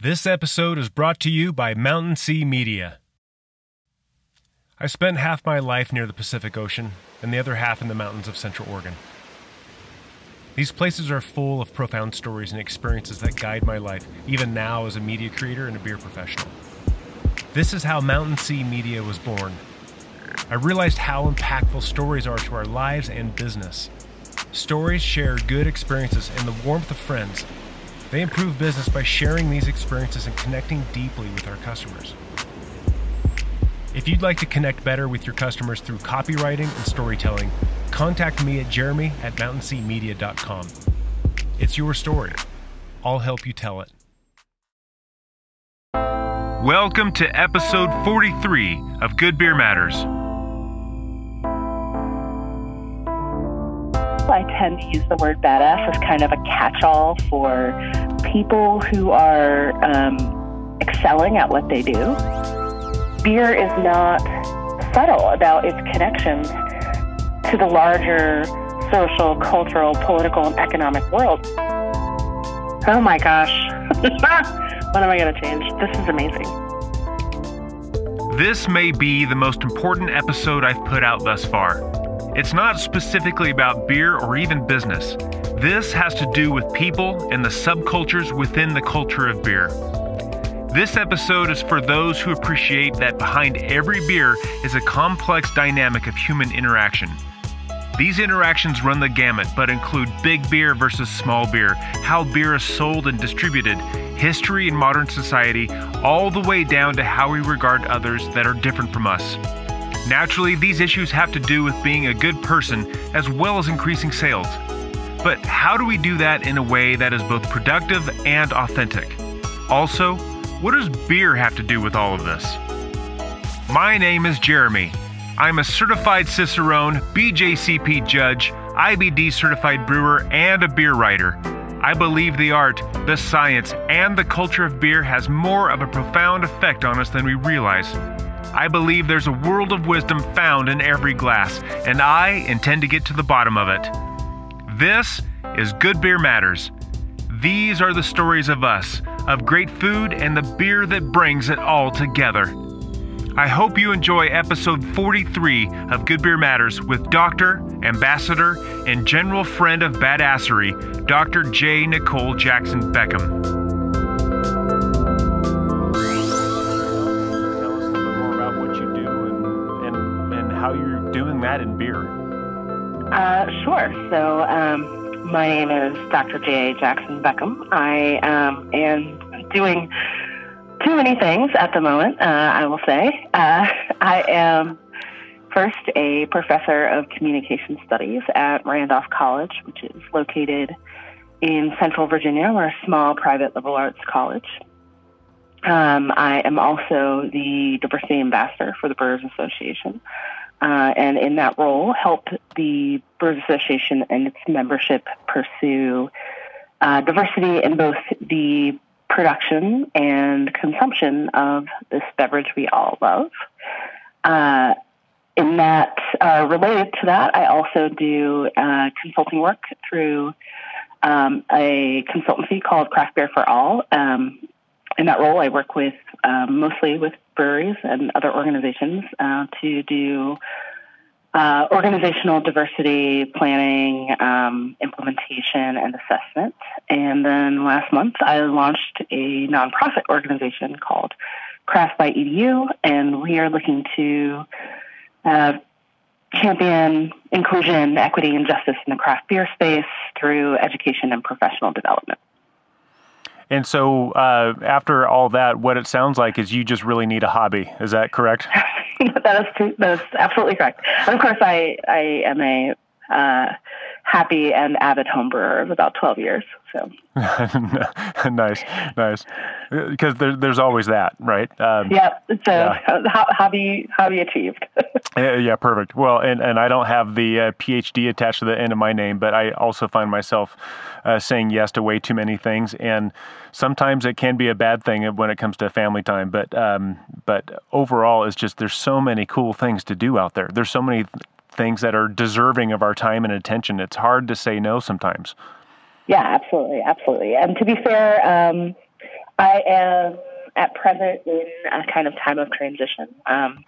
This episode is brought to you by Mountain Sea Media. I spent half my life near the Pacific Ocean and the other half in the mountains of Central Oregon. These places are full of profound stories and experiences that guide my life, even now as a media creator and a beer professional. This is how Mountain Sea Media was born. I realized how impactful stories are to our lives and business. Stories share good experiences and the warmth of friends. They improve business by sharing these experiences and connecting deeply with our customers. If you'd like to connect better with your customers through copywriting and storytelling, contact me at jeremy at mountainseamedia.com. It's your story. I'll help you tell it. Welcome to episode 43 of Good Beer Matters. I tend to use the word badass as kind of a catch all for people who are um, excelling at what they do. Beer is not subtle about its connections to the larger social, cultural, political, and economic world. Oh my gosh. what am I going to change? This is amazing. This may be the most important episode I've put out thus far. It's not specifically about beer or even business. This has to do with people and the subcultures within the culture of beer. This episode is for those who appreciate that behind every beer is a complex dynamic of human interaction. These interactions run the gamut, but include big beer versus small beer, how beer is sold and distributed, history in modern society, all the way down to how we regard others that are different from us. Naturally, these issues have to do with being a good person as well as increasing sales. But how do we do that in a way that is both productive and authentic? Also, what does beer have to do with all of this? My name is Jeremy. I'm a certified Cicerone, BJCP judge, IBD certified brewer, and a beer writer. I believe the art, the science, and the culture of beer has more of a profound effect on us than we realize. I believe there's a world of wisdom found in every glass, and I intend to get to the bottom of it. This is Good Beer Matters. These are the stories of us, of great food, and the beer that brings it all together. I hope you enjoy episode 43 of Good Beer Matters with Doctor, Ambassador, and General Friend of Badassery, Dr. J. Nikol Jackson Beckham. Doing that in beer. Uh, sure. So, um, my name is Dr. J. Jackson Beckham. I um, am doing too many things at the moment, uh, I will say. Uh, I am first a professor of communication studies at Randolph College, which is located in Central Virginia. We're a small private liberal arts college. Um, I am also the diversity ambassador for the Brewers Association. Uh, and in that role, help the Brewers Association and its membership pursue uh, diversity in both the production and consumption of this beverage we all love. Uh, in that, uh, related to that, I also do uh, consulting work through um, a consultancy called Craft Beer for All. Um, in that role, I work with um, mostly with breweries and other organizations uh, to do uh, organizational diversity planning, um, implementation, and assessment. And then last month, I launched a nonprofit organization called Craft by EDU, and we are looking to uh, champion inclusion, equity, and justice in the craft beer space through education and professional development. And so, uh, after all that, what it sounds like is you just really need a hobby. Is that correct? that is true. That is absolutely correct. And of course, I I am a uh, happy and avid home brewer of about twelve years. So nice, nice. Because there, there's always that, right? Um, yeah. So yeah. hobby hobby achieved. yeah, yeah, perfect. Well, and and I don't have the uh, PhD attached to the end of my name, but I also find myself uh, saying yes to way too many things, and sometimes it can be a bad thing when it comes to family time. But um, but overall, it's just there's so many cool things to do out there. There's so many things that are deserving of our time and attention. It's hard to say no sometimes. Yeah, absolutely, absolutely. And to be fair, um, I am at present in a kind of time of transition. Um,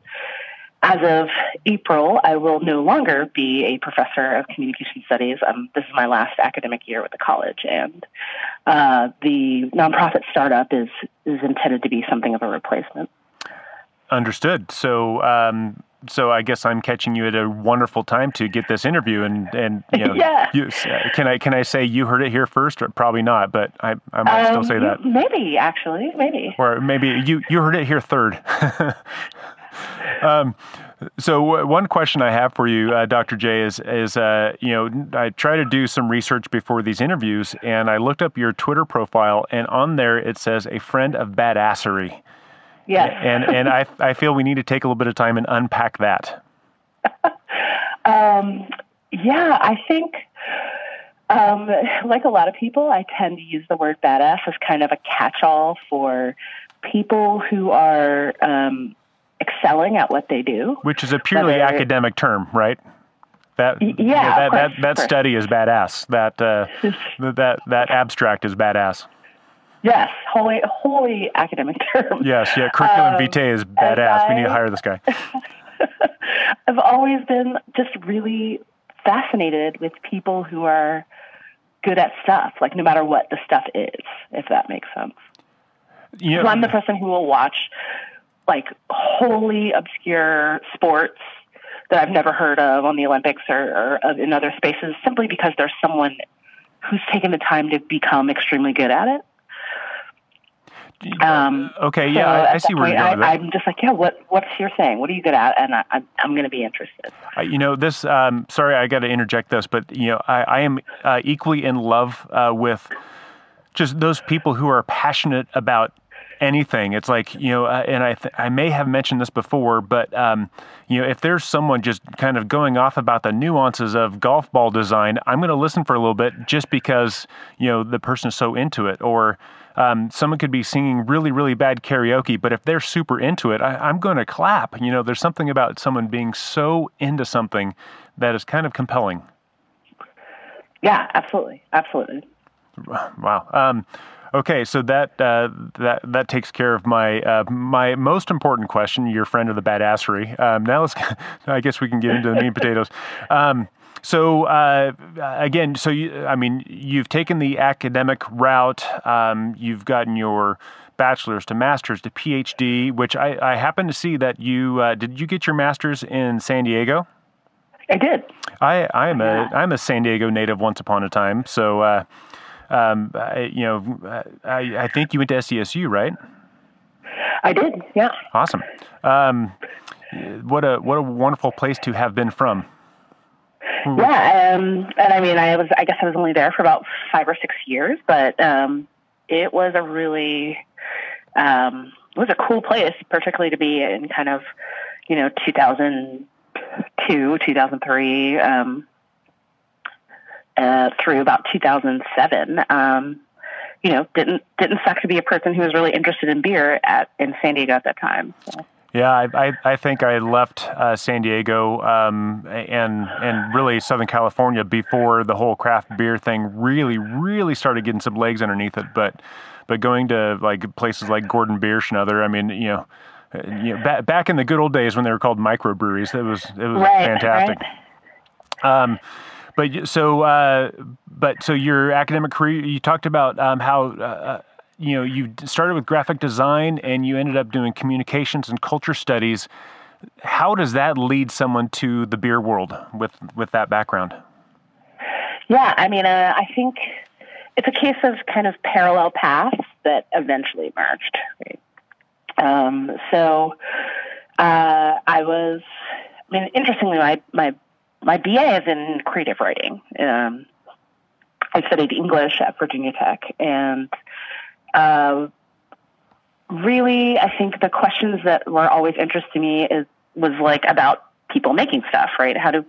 as of April, I will no longer be a professor of communication studies. Um, this is my last academic year with the college, and uh, the nonprofit startup is is intended to be something of a replacement. Understood. So, um, so I guess I'm catching you at a wonderful time to get this interview, and and you know, yeah. You, can I can I say you heard it here first? Or probably not, but I I might um, still say that. Maybe actually, maybe. Or maybe you you heard it here third. um, so one question I have for you, uh, Dr. J, is is uh, you know I try to do some research before these interviews, and I looked up your Twitter profile, and on there it says a friend of badassery. Yes. and and I I feel we need to take a little bit of time and unpack that. um, yeah, I think. Um, like a lot of people, I tend to use the word badass as kind of a catch-all for people who are um, excelling at what they do. Which is a purely Whether, academic term, right? That, yeah, that, course, that, that study is badass. That, uh, that, that abstract is badass. Yes, wholly, wholly academic term. Yes, yeah, curriculum um, vitae is badass. I, we need to hire this guy. I've always been just really fascinated with people who are good at stuff, like no matter what the stuff is, if that makes sense. Know, so I'm the person who will watch like wholly obscure sports that I've never heard of on the Olympics or, or in other spaces simply because there's someone who's taken the time to become extremely good at it. Um, okay, yeah, so I, I see where you're going. I, am just like, yeah, what what's your thing? What are you good at? And I, am going to be interested. Uh, you know, this. Um, sorry, I got to interject this, but you know, I, I am uh, equally in love uh, with just those people who are passionate about anything. It's like you know, uh, and I th- I may have mentioned this before, but um, you know, if there's someone just kind of going off about the nuances of golf ball design, I'm going to listen for a little bit just because you know the person is so into it, or um, someone could be singing really really bad karaoke, but if they're super into it, I, am going to clap. You know, there's something about someone being so into something that is kind of compelling. Yeah, absolutely, absolutely. Wow. Um, Okay, so that uh, that that takes care of my uh, my most important question. Your friend of the badassery. Um, now let's. I guess we can get into the meat and potatoes. Um, so uh, again, so you, I mean, you've taken the academic route. Um, you've gotten your bachelor's to master's to PhD, which I, I happen to see that you uh, did. You get your master's in San Diego. I did. I I am yeah. a I'm a San Diego native once upon a time. So uh, um, I, you know, I, I think you went to SDSU, right? I did. Yeah. Awesome. Um, what a what a wonderful place to have been from. Yeah, um, and I mean, I was I guess I was only there for about five or six years, but um, it was a really um, it was a cool place, particularly to be in kind of you know 2002, 2003. Um, uh, through about 2007. Um, you know, didn't didn't suck to be a person who was really interested in beer at in San Diego at that time. So. Yeah, I, I, I, think I left uh, San Diego um, and and really Southern California before the whole craft beer thing really really started getting some legs underneath it. But but going to like places like Gordon Bierschnitzer, I mean, you know, you know, back back in the good old days when they were called microbreweries, it was it was right, fantastic. Right. Um, but so, uh, but so your academic career, you talked about um, how uh, uh, you know you started with graphic design and you ended up doing communications and culture studies. How does that lead someone to the beer world with with that background? Yeah, I mean, uh, I think it's a case of kind of parallel paths that eventually merged. Um, so uh, I was, I mean, interestingly, my my my BA is in creative writing. Um, I studied English at Virginia Tech, and uh, really, I think the questions that were always interesting to me is was like about people making stuff, right? How do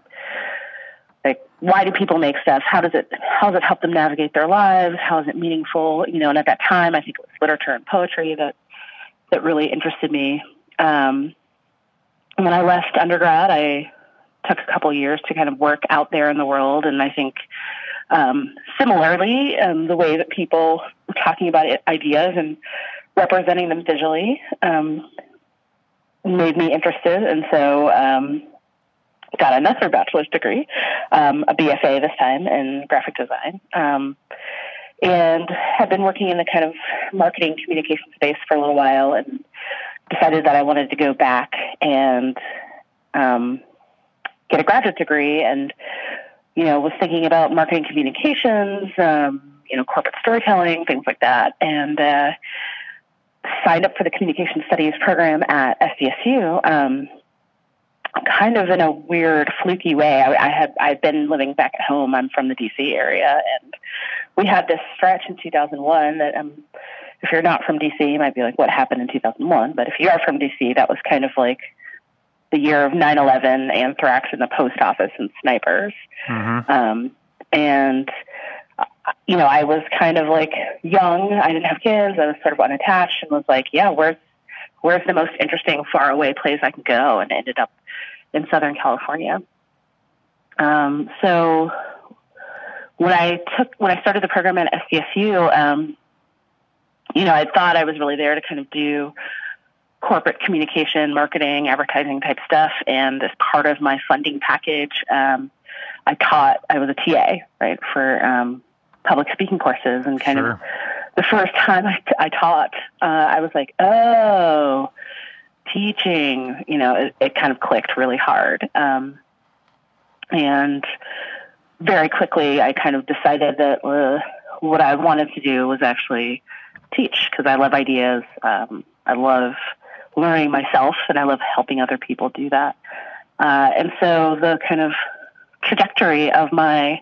like why do people make stuff? How does it how does it help them navigate their lives? How is it meaningful? You know, and at that time, I think it was literature and poetry that that really interested me. Um, when I left undergrad, I took a couple years to kind of work out there in the world. And I think um, similarly, um, the way that people were talking about ideas and representing them visually um, made me interested, and so um, got another bachelor's degree, um, a BFA this time in graphic design, um, and have been working in the kind of marketing communication space for a little while, and decided that I wanted to go back and get a graduate degree, and you know was thinking about marketing communications, um, you know, corporate storytelling, things like that, and. Uh, signed up for the communication studies program at SDSU, um, kind of in a weird, fluky way. I, I had I'd been living back at home. I'm from the DC area, and we had this stretch in 2001 that um, if you're not from DC, you might be like, "What happened in 2001?" But if you are from DC, that was kind of like the year of 9/11, anthrax in the post office, and snipers. Mm-hmm. Um, and you know, I was kind of like young. I didn't have kids. I was sort of unattached and was like, yeah, where's where's the most interesting far away place I can go? And ended up in Southern California. Um, so when I took when I started the program at SDSU, um, you know, I thought I was really there to kind of do corporate communication, marketing, advertising type stuff. And as part of my funding package, um, I taught. I was a TA, right, for um, public speaking courses and kind sure. of the first time I, I taught, uh, I was like, oh, teaching, you know, it, it kind of clicked really hard. Um, and very quickly, I kind of decided that uh, what I wanted to do was actually teach because I love ideas. Um, I love learning myself and I love helping other people do that. Uh, and so the kind of trajectory of my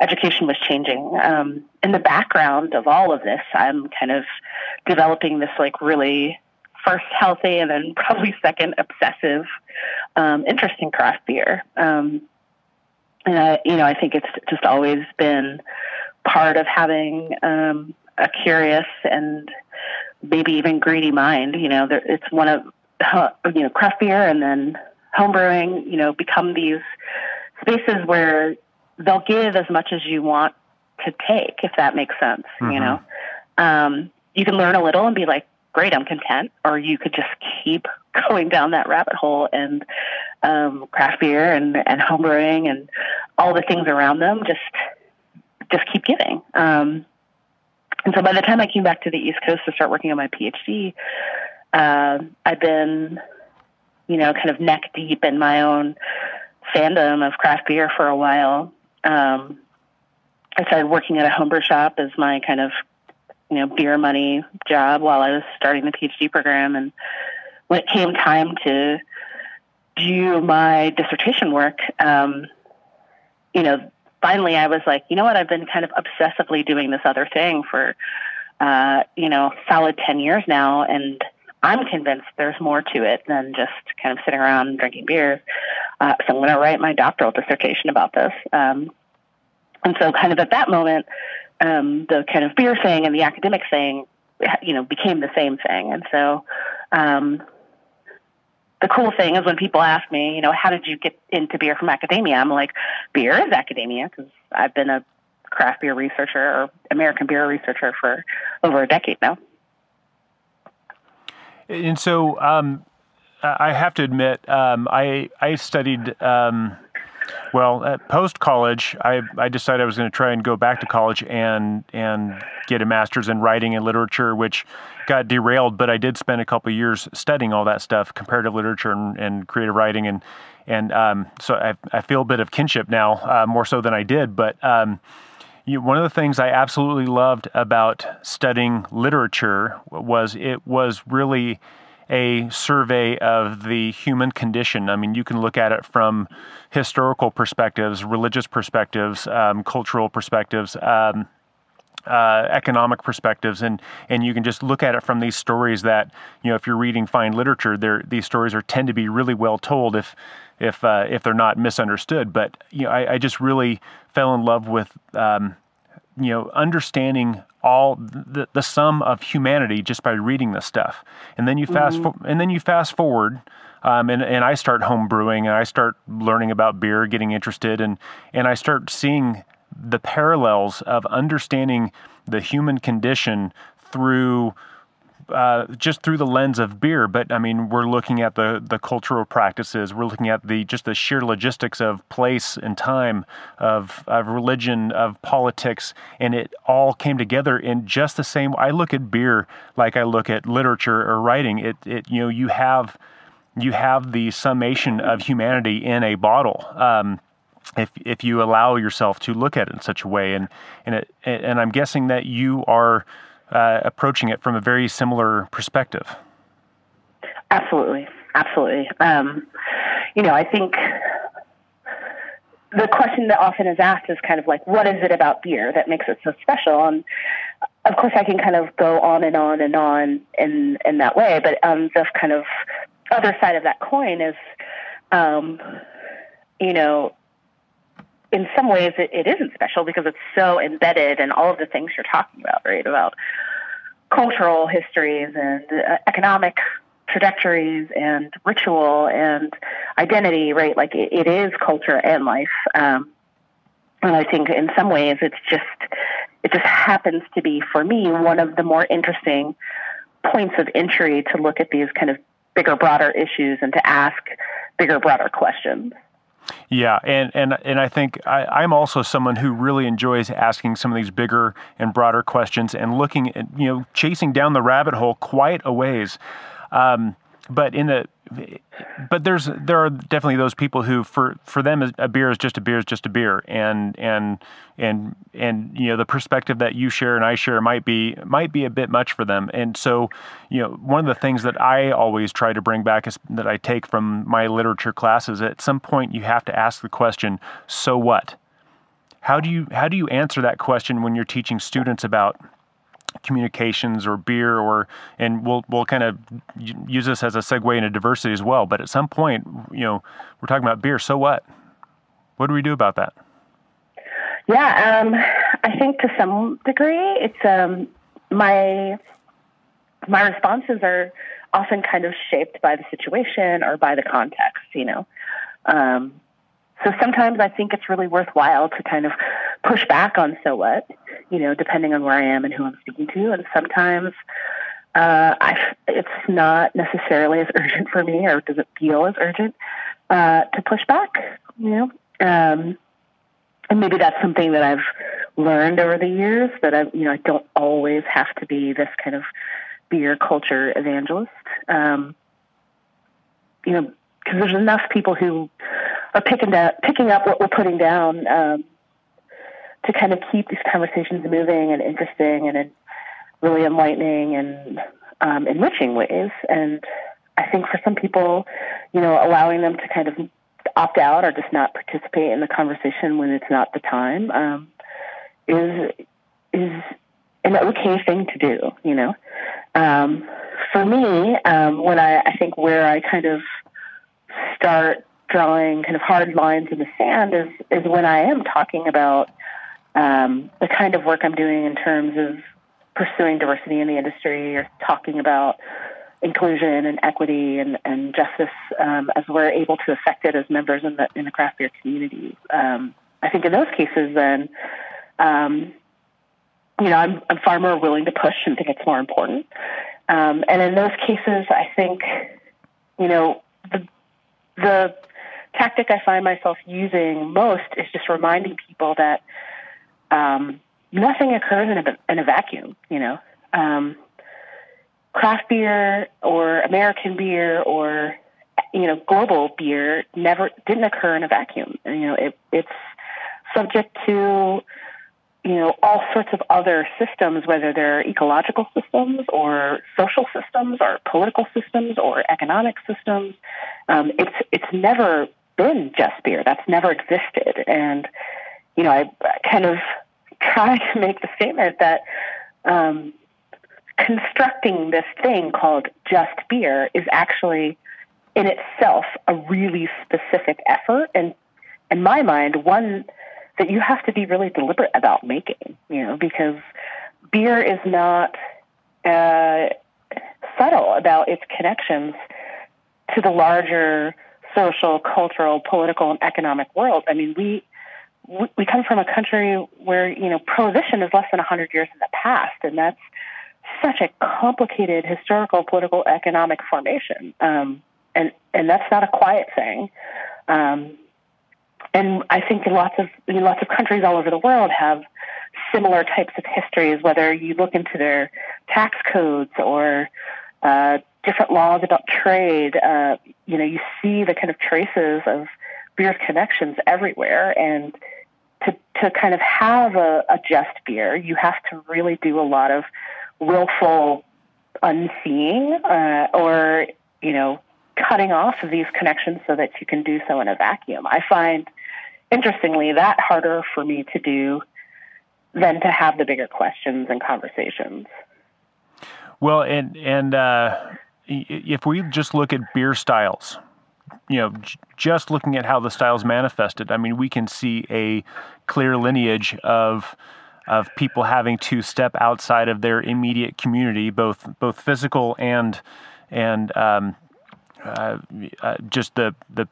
education was changing. Um, in the background of all of this, I'm kind of developing this like really first healthy and then probably second obsessive um, interest in craft beer. Um, and I, you know, I think it's just always been part of having um, a curious and maybe even greedy mind. You know, there, it's one of you know craft beer and then homebrewing. You know, become these spaces where they'll give as much as you want to take, if that makes sense. Mm-hmm. You know, um, you can learn a little and be like, great, I'm content, or you could just keep going down that rabbit hole and um, craft beer and, and homebrewing and all the things around them just just keep giving. Um, and so by the time I came back to the East Coast to start working on my PhD, uh, I've been, you know, kind of neck deep in my own fandom of craft beer for a while. Um, I started working at a homebrew shop as my kind of, you know, beer money job while I was starting the PhD program. And when it came time to do my dissertation work, um, you know, finally I was like, you know what, I've been kind of obsessively doing this other thing for, uh, you know, solid 10 years now. And I'm convinced there's more to it than just kind of sitting around drinking beers. Uh, so I'm going to write my doctoral dissertation about this. Um, and so, kind of at that moment, um, the kind of beer thing and the academic thing, you know, became the same thing. And so, um, the cool thing is when people ask me, you know, how did you get into beer from academia? I'm like, beer is academia because I've been a craft beer researcher or American beer researcher for over a decade now. And so, um, I have to admit, um, I I studied. Um, well, at post college, I, I decided I was going to try and go back to college and and get a master's in writing and literature, which got derailed. But I did spend a couple years studying all that stuff, comparative literature and, and creative writing, and and um, so I, I feel a bit of kinship now, uh, more so than I did. But um, you, one of the things I absolutely loved about studying literature was it was really a survey of the human condition. I mean, you can look at it from historical perspectives, religious perspectives, um, cultural perspectives. Um, uh, economic perspectives, and and you can just look at it from these stories that you know if you're reading fine literature, these stories are tend to be really well told if if uh, if they're not misunderstood. But you know, I, I just really fell in love with um, you know understanding all the, the sum of humanity just by reading this stuff and then you fast mm-hmm. and then you fast forward um, and, and I start home brewing and I start learning about beer, getting interested, and, and I start seeing the parallels of understanding the human condition through uh, just through the lens of beer, but I mean, we're looking at the the cultural practices. We're looking at the just the sheer logistics of place and time, of of religion, of politics, and it all came together in just the same. I look at beer like I look at literature or writing. It it you know you have you have the summation of humanity in a bottle. Um, if if you allow yourself to look at it in such a way, and and it, and I'm guessing that you are uh, approaching it from a very similar perspective. Absolutely, absolutely. Um, you know, I think the question that often is asked is kind of like, what is it about beer that makes it so special? And of course, I can kind of go on and on and on in in that way. But um, the kind of other side of that coin is, um, you know, in some ways it, it isn't special because it's so embedded in all of the things you're talking about, right? About cultural histories and uh, economic trajectories and ritual and identity, right? Like it, it is culture and life. Um, and I think in some ways it's just, it just happens to be for me one of the more interesting points of entry to look at these kind of bigger, broader issues and to ask bigger, broader questions. Yeah, and and and I think I, am also someone who really enjoys asking some of these bigger and broader questions and looking at you know chasing down the rabbit hole quite a ways. Um, but in the but there's there are definitely those people who for for them a beer is just a beer is just a beer. And and and and you know the perspective that you share and I share might be might be a bit much for them. And so you know one of the things that I always try to bring back is that I take from my literature classes at some point you have to ask the question so what? How do you how do you answer that question when you're teaching students about communications or beer or and we'll we'll kind of use this as a segue into diversity as well but at some point you know we're talking about beer so what? What do we do about that? Yeah um, i think to some degree it's um, my my responses are often kind of shaped by the situation or by the context you know? Um, so sometimes i think it's really worthwhile to kind of push back on so what you know, depending on where I am and who I'm speaking to. And sometimes uh, I, it's not necessarily as urgent for me or doesn't feel as urgent uh, to push back, you know. Um, and maybe that's something that I've learned over the years that I, you know, I don't always have to be this kind of beer culture evangelist. Um, you know, because there's enough people who are picking down, picking up what we're putting down. Um, to kind of keep these conversations moving and interesting and in really enlightening and um, enriching ways. And I think for some people, you know, allowing them to kind of opt out or just not participate in the conversation when it's not the time um, is is an okay thing to do. You know, um, for me, um, when I, I think where I kind of start drawing kind of hard lines in the sand is is when I am talking about um, the kind of work I'm doing in terms of pursuing diversity in the industry or talking about inclusion and equity and, and justice um, as we're able to affect it as members in the in the craft beer community. Um, I think in those cases, then, um, you know, I'm, I'm far more willing to push and think it's more important. Um, and in those cases, I think, you know, the the tactic I find myself using most is just reminding people that um, nothing occurs in a, in a vacuum, you know. Um, craft beer or American beer or you know global beer never didn't occur in a vacuum. You know, it, it's subject to you know all sorts of other systems, whether they're ecological systems or social systems or political systems or economic systems. Um, it's it's never been just beer. That's never existed, and you know, I kind of try to make the statement that um, constructing this thing called just beer is actually in itself a really specific effort and in my mind one that you have to be really deliberate about making you know because beer is not uh, subtle about its connections to the larger social cultural political and economic world i mean we we come from a country where you know prohibition is less than 100 years in the past and that's such a complicated historical, political, economic formation, um, and and that's not a quiet thing. Um, and I think lots of lots of countries all over the world have similar types of histories. Whether you look into their tax codes or uh, different laws about trade, uh, you know, you see the kind of traces of beer's connections everywhere. And to to kind of have a, a just beer, you have to really do a lot of willful unseeing uh, or you know cutting off of these connections so that you can do so in a vacuum. I find interestingly, that harder for me to do than to have the bigger questions and conversations. Well, and and uh, if we just look at beer styles, you know, just looking at how the styles manifested, I mean, we can see a clear lineage of of people having to step outside of their immediate community, both both physical and and um, uh, uh, just the the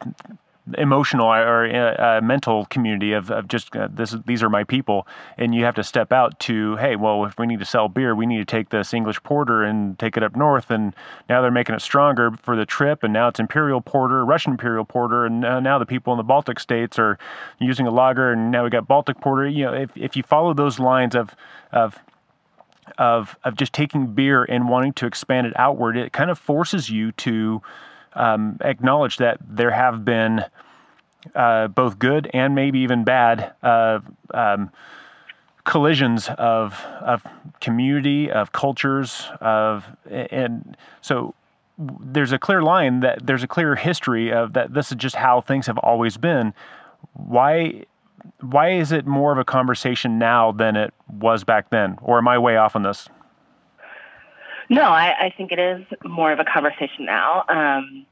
emotional or uh, uh, mental community of, of just uh, this these are my people. And you have to step out to hey well if we need to sell beer we need to take this english porter and take it up north. And now they're making it stronger for the trip. And now it's imperial porter russian imperial porter. And now the people in the baltic states are using a lager. And now we got baltic porter. You know if, if you follow those lines of of of of just taking beer and wanting to expand it outward it kind of forces you to um, acknowledge that there have been uh, both good and maybe even bad uh, um, collisions of of community, of cultures, of and so there's a clear line that there's a clear history of that. This is just how things have always been. Why? Why is it more of a conversation now than it was back then? Or am I way off on this? No, I, I think it is more of a conversation now. Um,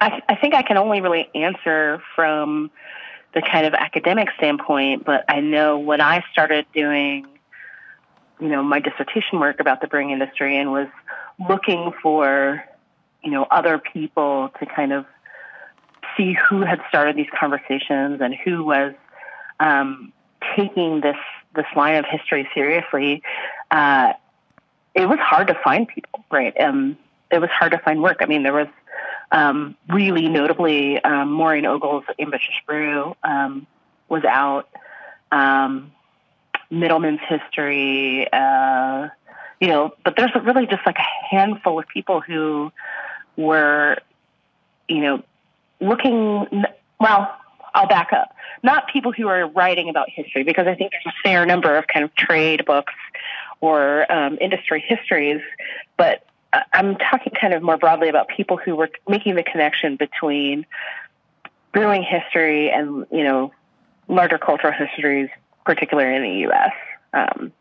I, I think I can only really answer from the kind of academic standpoint, but I know when I started doing, you know, my dissertation work about the brewing industry and was looking for, you know, other people to kind of see who had started these conversations and who was um, taking this this line of history seriously. Uh, it was hard to find people, right? Um, it was hard to find work. I mean, there was um, really notably um, Maureen Ogle's Ambitious Brew um, was out. Um, Mittelman's History, uh, you know, but there's really just like a handful of people who were, you know, looking. Well, I'll back up. Not people who are writing about history, because I think there's a fair number of kind of trade books or um, industry histories, but I'm talking kind of more broadly about people who were making the connection between brewing history and you know larger cultural histories, particularly in the U.S. Um,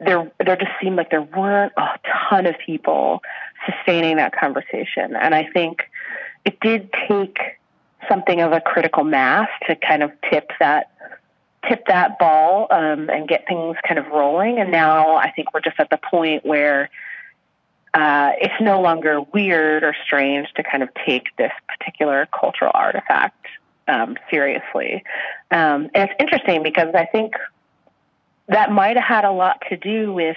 there, there just seemed like there weren't a ton of people sustaining that conversation, and I think it did take something of a critical mass to kind of tip that tip that ball um, and get things kind of rolling. And now I think we're just at the point where uh, it's no longer weird or strange to kind of take this particular cultural artifact um, seriously. Um, and it's interesting because I think that might have had a lot to do with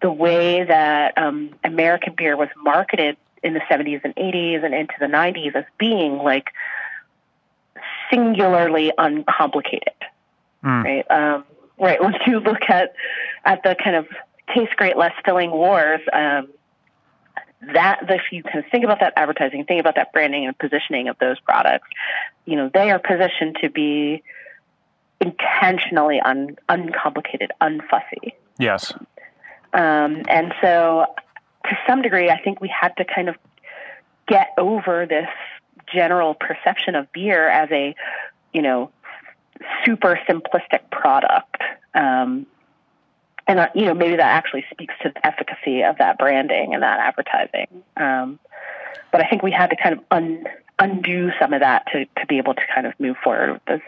the way that um, American beer was marketed in the 70s and 80s and into the 90s as being like singularly uncomplicated. Mm. Right? Um, right. When you look at at the kind of taste great, less filling wars, um, that if you can think about that advertising, think about that branding and positioning of those products, you know, they are positioned to be intentionally un, uncomplicated, unfussy. Yes. Um, and so, to some degree, I think we had to kind of get over this general perception of beer as a, you know, super simplistic product. Um, and uh, you know maybe that actually speaks to the efficacy of that branding and that advertising. Um, but I think we had to kind of un, undo some of that to, to be able to kind of move forward with this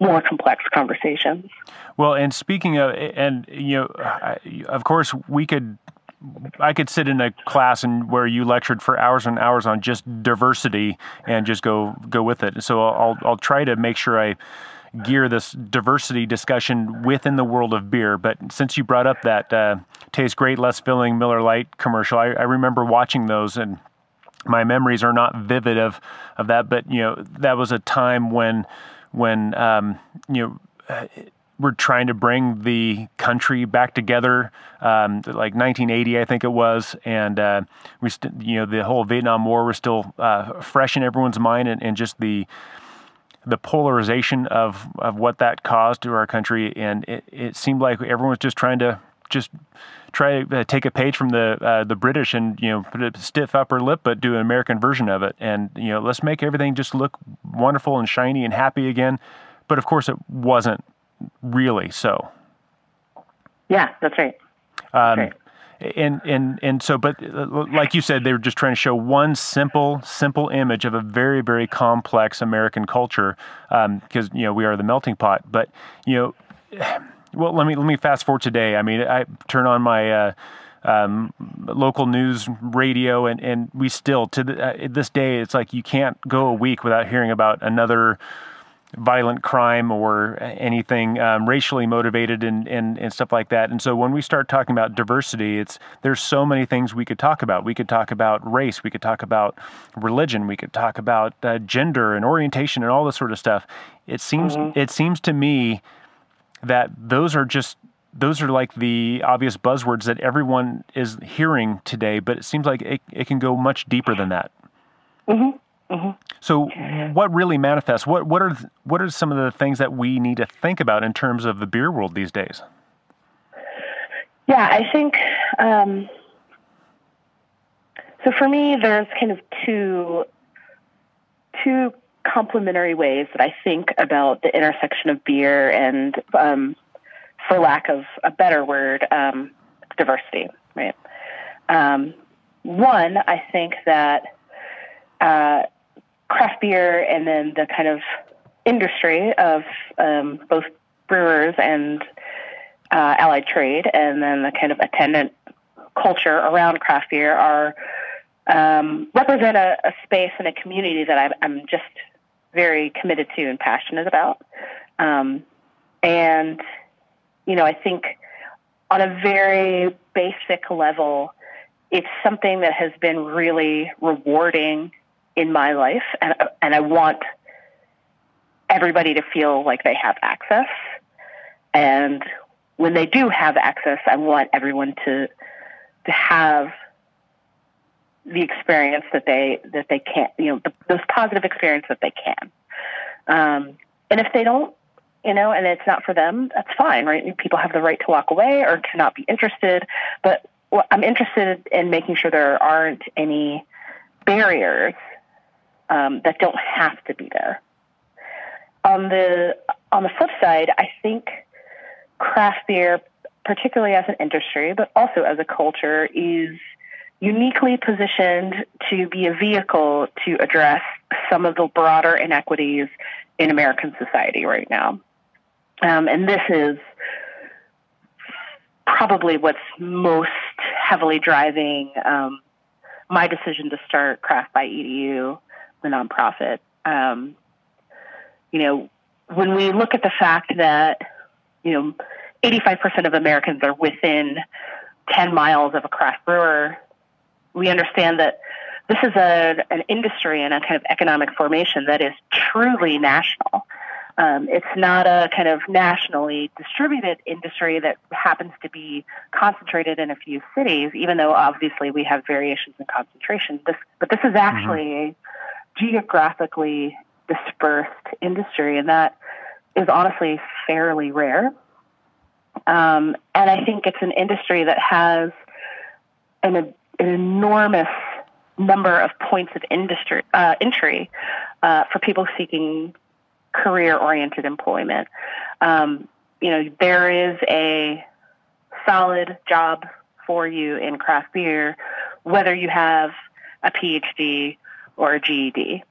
more complex conversations. Well, and speaking of, and you know, of course, we could. I could sit in a class and where you lectured for hours and hours on just diversity and just go go with it. So I'll I'll try to make sure I gear this diversity discussion within the world of beer. But since you brought up that uh, tastes great, less filling Miller Lite commercial, I, I remember watching those and my memories are not vivid of of that, but you know that was a time when when um, you know we're trying to bring the country back together, um, like 1980, I think it was, and uh, we, st- you know, the whole Vietnam War was still uh, fresh in everyone's mind, and, and, just the the polarization of of what that caused to our country, and it, it seemed like everyone was just trying to just try to uh, take a page from the uh, the British and you know put a stiff upper lip, but do an American version of it, and you know let's make everything just look wonderful and shiny and happy again. But of course, it wasn't really so. Yeah, that's right. Um, right. And and and so, but uh, like you said, they were just trying to show one simple, simple image of a very, very complex American culture, because um, you know we are the melting pot. But you know, well, let me let me fast forward today. I mean, I turn on my. Uh, um, local news radio, and, and we still to the, uh, this day, it's like you can't go a week without hearing about another violent crime or anything um, racially motivated and, and, and stuff like that. And so when we start talking about diversity, it's there's so many things we could talk about. We could talk about race, we could talk about religion, we could talk about uh, gender and orientation and all this sort of stuff. It seems mm-hmm. it seems to me that those are just those are like the obvious buzzwords that everyone is hearing today, but it seems like it, it can go much deeper than that. Mm-hmm. Mm-hmm. So, what really manifests? What what are what are some of the things that we need to think about in terms of the beer world these days? Yeah, I think um, so. For me, there's kind of two two complementary ways that I think about the intersection of beer and, um, for lack of a better word, um, diversity. Right. Um, one, I think that. Uh, craft beer and then the kind of industry of um, both brewers and uh, allied trade, and then the kind of attendant culture around craft beer are um, represent a, a, space and a community that I'm, I'm, just very committed to and passionate about. Um, and you know, I think on a very basic level, it's something that has been really rewarding in my life, and and I want everybody to feel like they have access. And when they do have access, I want everyone to to have the experience that they that they can, you know, the, those positive experience that they can. Um, and if they don't, you know, and it's not for them, that's fine, right? People have the right to walk away or to not be interested. But I'm interested in making sure there aren't any barriers um, that don't have to be there. On the on the flip side, I think craft beer, particularly as an industry, but also as a culture, is uniquely positioned to be a vehicle to address some of the broader inequities in American society right now. Um, and this is probably what's most heavily driving um, my decision to start Craft by EDU the nonprofit. Um, you know, when we look at the fact that, you know, 85% of Americans are within 10 miles of a craft brewer, we understand that this is a, an industry and a kind of economic formation that is truly national. Um, it's not a kind of nationally distributed industry that happens to be concentrated in a few cities, even though obviously we have variations in concentration. This, but this is mm-hmm. actually mm-hmm geographically dispersed industry, and that is honestly fairly rare. Um, and I think it's an industry that has an, an enormous number of points of industry uh, entry uh, for people seeking career-oriented employment. Um, you know, there is a solid job for you in craft beer, whether you have a PhD or a GED.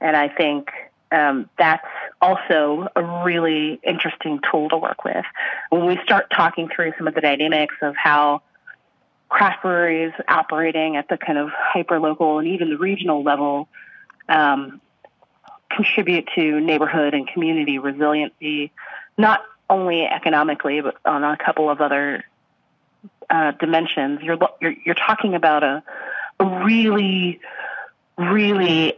And I think um, that's also a really interesting tool to work with. When we start talking through some of the dynamics of how craft breweries operating at the kind of hyper local and even the regional level um, contribute to neighborhood and community resiliency, not only economically, but on a couple of other uh, dimensions. You're, you're, you're talking about a, a really, really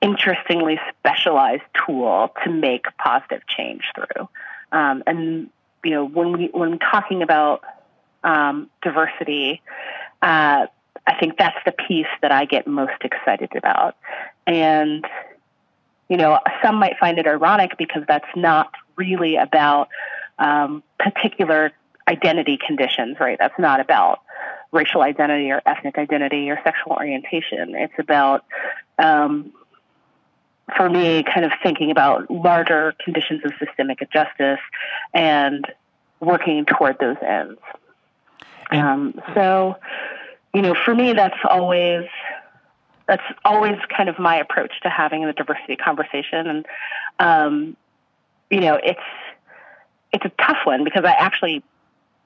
interestingly specialized tool to make positive change through. Um, and you know, when we when talking about um, diversity, uh, I think that's the piece that I get most excited about. And you know, some might find it ironic because that's not really about um, particular identity conditions, right? That's not about racial identity or ethnic identity or sexual orientation. It's about, um, for me, kind of thinking about larger conditions of systemic injustice and working toward those ends. Um, so, you know, for me, that's always that's always kind of my approach to having the diversity conversation, and um, you know, it's it's a tough one because I actually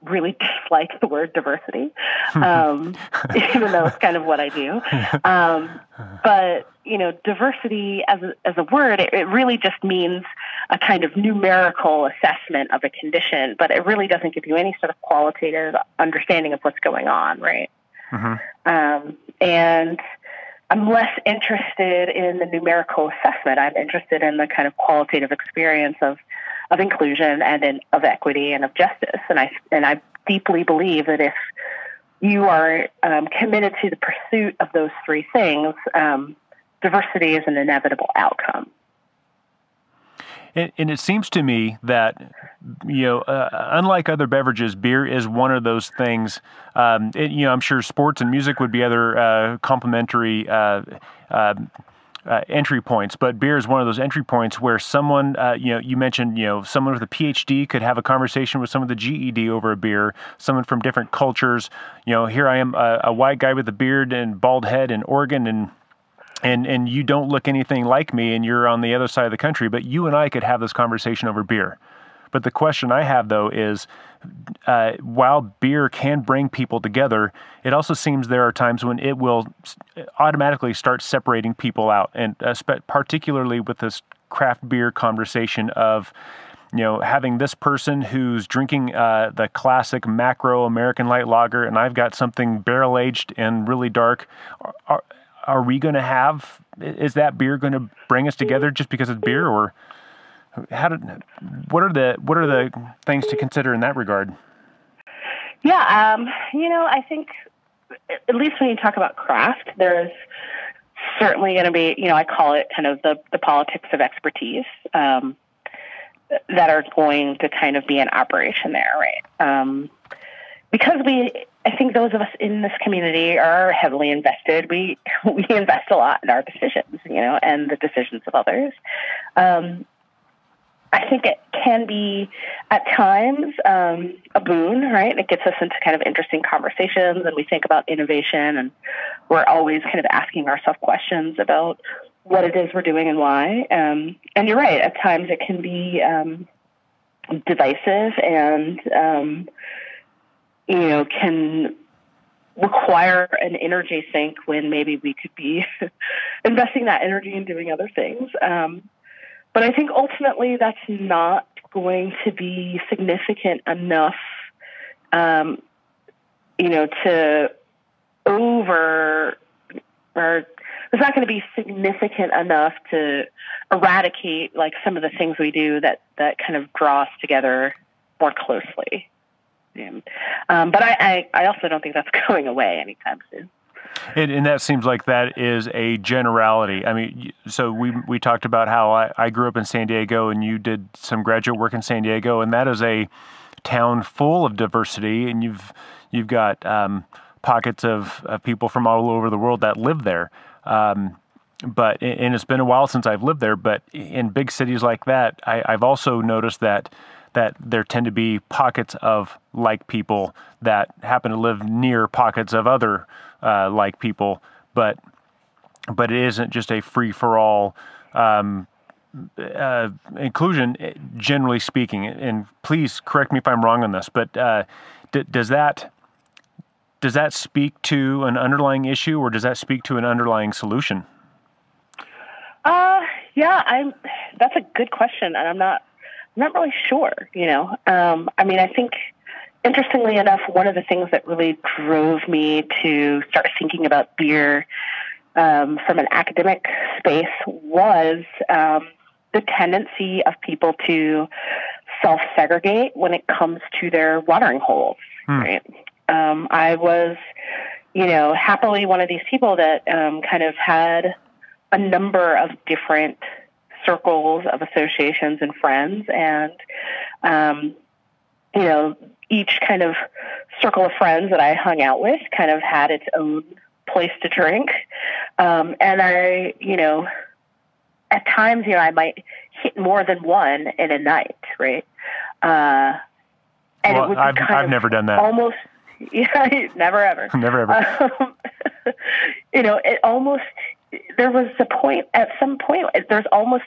really dislike the word diversity, um, even though it's kind of what I do. Um, but you know, diversity as a, as a word, it, it, really just means a kind of numerical assessment of a condition, but it really doesn't give you any sort of qualitative understanding of what's going on, right? Mm-hmm. Um, and I'm less interested in the numerical assessment. I'm interested in the kind of qualitative experience of of inclusion and in, of equity and of justice. And I and I deeply believe that if you are um, committed to the pursuit of those three things, um, diversity is an inevitable outcome. And, and, it seems to me that, you know, uh, unlike other beverages, beer is one of those things. Um, it, you know, I'm sure sports and music would be other uh, complementary uh, uh uh, entry points, but beer is one of those entry points where someone, uh, you know, you mentioned, you know, someone with a PhD could have a conversation with someone with a GED over a beer. Someone from different cultures, you know, here I am, a, a white guy with a beard and bald head in Oregon, and and and you don't look anything like me, and you're on the other side of the country, but you and I could have this conversation over beer. But the question I have though is, uh, while beer can bring people together, it also seems there are times when it will automatically start separating people out, and uh, particularly with this craft beer conversation of you know, having this person who's drinking uh, the classic macro American light lager, and I've got something barrel aged and really dark. Are, are we going to have? Is that beer going to bring us together just because it's beer, or how did what are the what are the things to consider in that regard? Yeah, um, you know, I think at least when you talk about craft, there's certainly going to be, you know, I call it kind of the the politics of expertise um, that are going to kind of be in operation there, right? Um, because we, I think those of us in this community are heavily invested. We we invest a lot in our decisions, you know, and the decisions of others. Um, I think it can be at times um, a boon, right? It gets us into kind of interesting conversations, and we think about innovation, and we're always kind of asking ourselves questions about what it is we're doing and why. Um, and you're right, at times it can be um, divisive and, um, you know, can require an energy sink when maybe we could be investing that energy in doing other things. Um, but I think ultimately that's not going to be significant enough, um, you know, to over or it's not going to be significant enough to eradicate like some of the things we do that that kind of draw us together more closely. Yeah. Um, but I, I, I also don't think that's going away anytime soon. And, and, that seems like that is a generality. I mean, so we we talked about how I, I grew up in San Diego, and you did some graduate work in San Diego, and that is a town full of diversity, and you've you've got um, pockets of, of people from all over the world that live there. Um, but and it's been a while since I've lived there. But in big cities like that, I, I've also noticed that that there tend to be pockets of like people that happen to live near pockets of other uh, like people, but but it isn't just a free for all um, uh, inclusion. Generally speaking, and please correct me if I'm wrong on this, but uh, d- does that does that speak to an underlying issue, or does that speak to an underlying solution? Uh, Yeah, I'm. That's a good question, and I'm not. I'm not really sure. You know, um, I mean, I think interestingly enough, one of the things that really drove me to start thinking about beer um, from an academic space was um, the tendency of people to self segregate when it comes to their watering holes. Hmm. Right. Um, I was, you know, happily one of these people that um, kind of had a number of different circles of associations and friends, and um, you know, each kind of circle of friends that I hung out with kind of had its own place to drink. Um, and I, you know, at times, you know, I might hit more than one in a night, right? Uh, and well, it would I've, I've never done that. Almost, yeah, never ever. never ever. Um, you know, it almost, there was a point, at some point, there's almost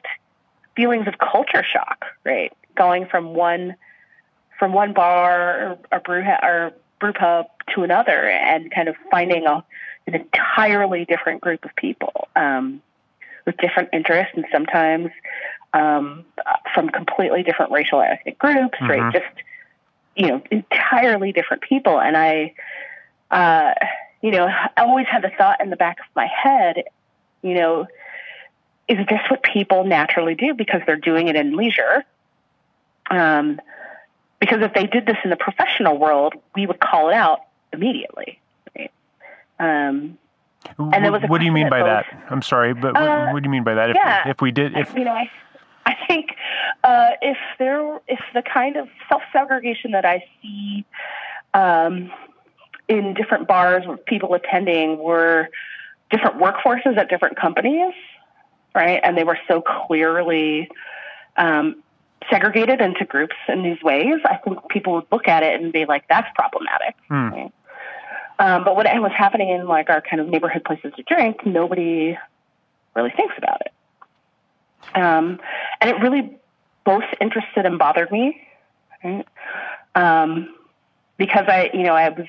feelings of culture shock, right? Going from one, from one bar or, or brew, or brew pub to another and kind of finding a, an entirely different group of people um, with different interests and sometimes um, from completely different racial ethnic groups, mm-hmm. right? Just you know, entirely different people. And I, uh, you know, I always had the thought in the back of my head, you know, is this what people naturally do because they're doing it in leisure? Um, because if they did this in the professional world, we would call it out immediately. Right? Um, and there was what do you mean by both, that? I'm sorry, but uh, what, what, do you mean by that? If, yeah, if we did, if you know, I, I think uh, if there, if the kind of self segregation that I see um, in different bars with people attending were different workforces at different companies, right, and they were so clearly um, segregated into groups in these ways, I think people would look at it and be like, "That's problematic." Right? Um, but what was happening in like our kind of neighborhood places to drink, nobody really thinks about it. Um, and it really both interested and bothered me, right? um, because I, you know, I was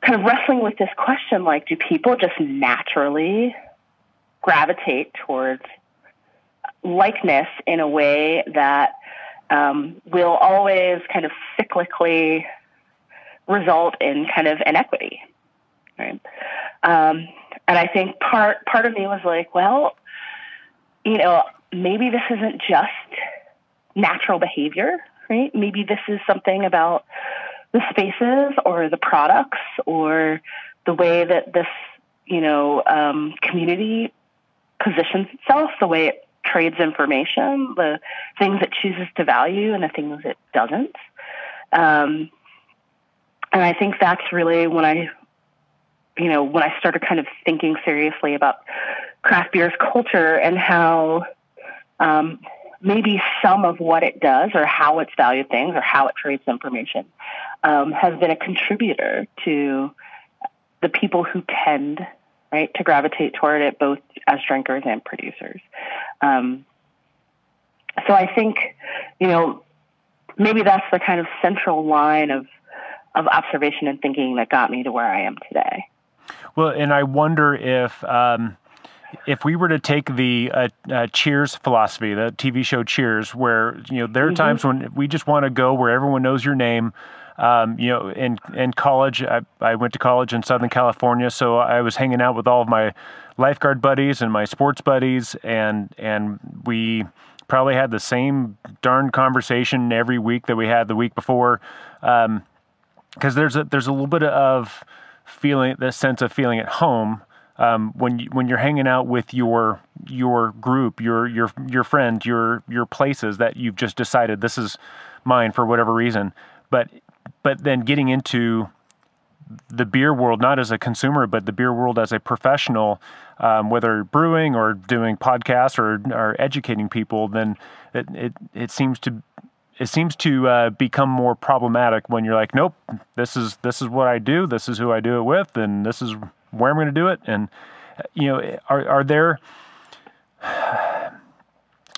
kind of wrestling with this question: like, do people just naturally gravitate towards likeness in a way that um, will always kind of cyclically result in kind of inequity, right? Um, and I think part part of me was like, well, you know, maybe this isn't just natural behavior, right? Maybe this is something about the spaces or the products or the way that this, you know, um, community positions itself, the way it trades information, the things it chooses to value and the things it doesn't. Um, and I think that's really when I, you know, when I started kind of thinking seriously about craft beer's culture and how um, maybe some of what it does or how it's valued things or how it trades information um, has been a contributor to the people who tend right to gravitate toward it both as drinkers and producers um, so i think you know maybe that's the kind of central line of of observation and thinking that got me to where I am today. Well, and I wonder if um, if we were to take the uh, uh, Cheers philosophy, the TV show Cheers, where you know there are mm-hmm. times when we just want to go where everyone knows your name. Um, you know, in in college, I, I went to college in Southern California, so I was hanging out with all of my lifeguard buddies and my sports buddies, and and we probably had the same darn conversation every week that we had the week before. Um, because there's a there's a little bit of feeling the sense of feeling at home um, when you, when you're hanging out with your your group, your your your friends, your your places that you've just decided this is mine for whatever reason. But but then getting into the beer world, not as a consumer, but the beer world as a professional, um, whether brewing or doing podcasts or, or educating people, then it, it, it seems to it seems to uh, become more problematic when you're like, nope, this is this is what I do, this is who I do it with, and this is where I'm going to do it. And uh, you know, are are there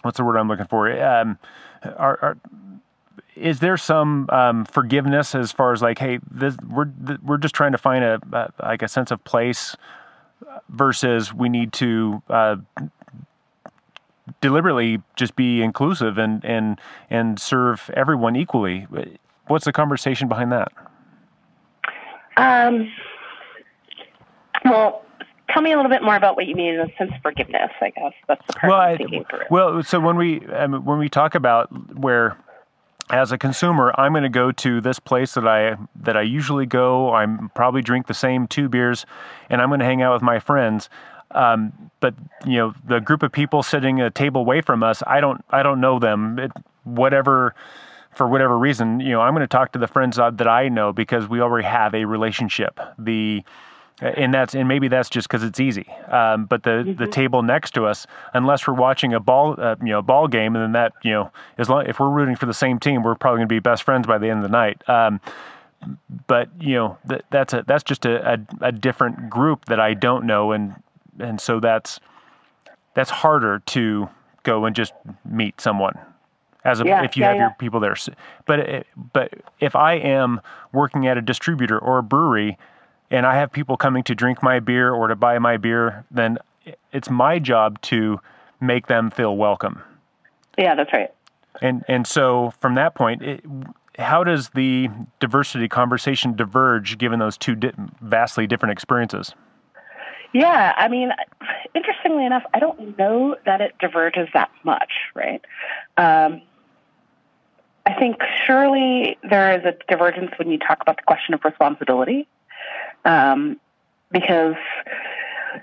what's the word I'm looking for? Um, are, are is there some um, forgiveness as far as like, hey, this, we're we're just trying to find a, a, like a sense of place versus we need to uh, deliberately just be inclusive and and and serve everyone equally. What's the conversation behind that? Um, well, tell me a little bit more about what you mean in the sense of forgiveness. I guess that's the part well, I'm thinking I, through. Well, so when we um, when we talk about where as a consumer, I'm going to go to this place that I that I usually go. I'm probably drink the same two beers, and I'm going to hang out with my friends. Um, but you know, the group of people sitting a table away from us, I don't I don't know them. It, whatever for whatever reason, you know, I'm going to talk to the friends that I know because we already have a relationship. The and that's and maybe that's just because it's easy. Um, but the mm-hmm. the table next to us, unless we're watching a ball uh, you know ball game, and then that you know as long if we're rooting for the same team, we're probably going to be best friends by the end of the night. Um, but you know that that's a that's just a, a, a different group that I don't know, and and so that's that's harder to go and just meet someone as a, yeah, if you yeah, have yeah. your people there. But but if I am working at a distributor or a brewery and I have people coming to drink my beer or to buy my beer, then it's my job to make them feel welcome. Yeah, that's right. And and so from that point, it, how does the diversity conversation diverge given those two di- vastly different experiences? Yeah, I mean, interestingly enough, I don't know that it diverges that much, right? Um, I think surely there is a divergence when you talk about the question of responsibility um, because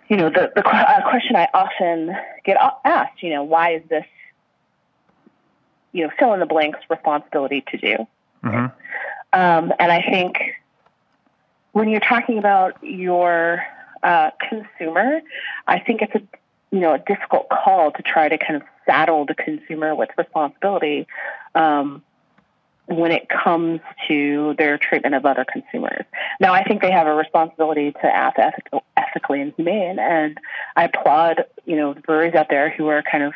you know the the uh, question I often get asked, you know, why is this, you know, fill in the blanks responsibility to do? Mm-hmm. Um, and I think when you're talking about your uh, consumer, I think it's a you know a difficult call to try to kind of saddle the consumer with responsibility. Um, when it comes to their treatment of other consumers. Now, I think they have a responsibility to act ethical, ethically and humane, and I applaud, you know, the breweries out there who are kind of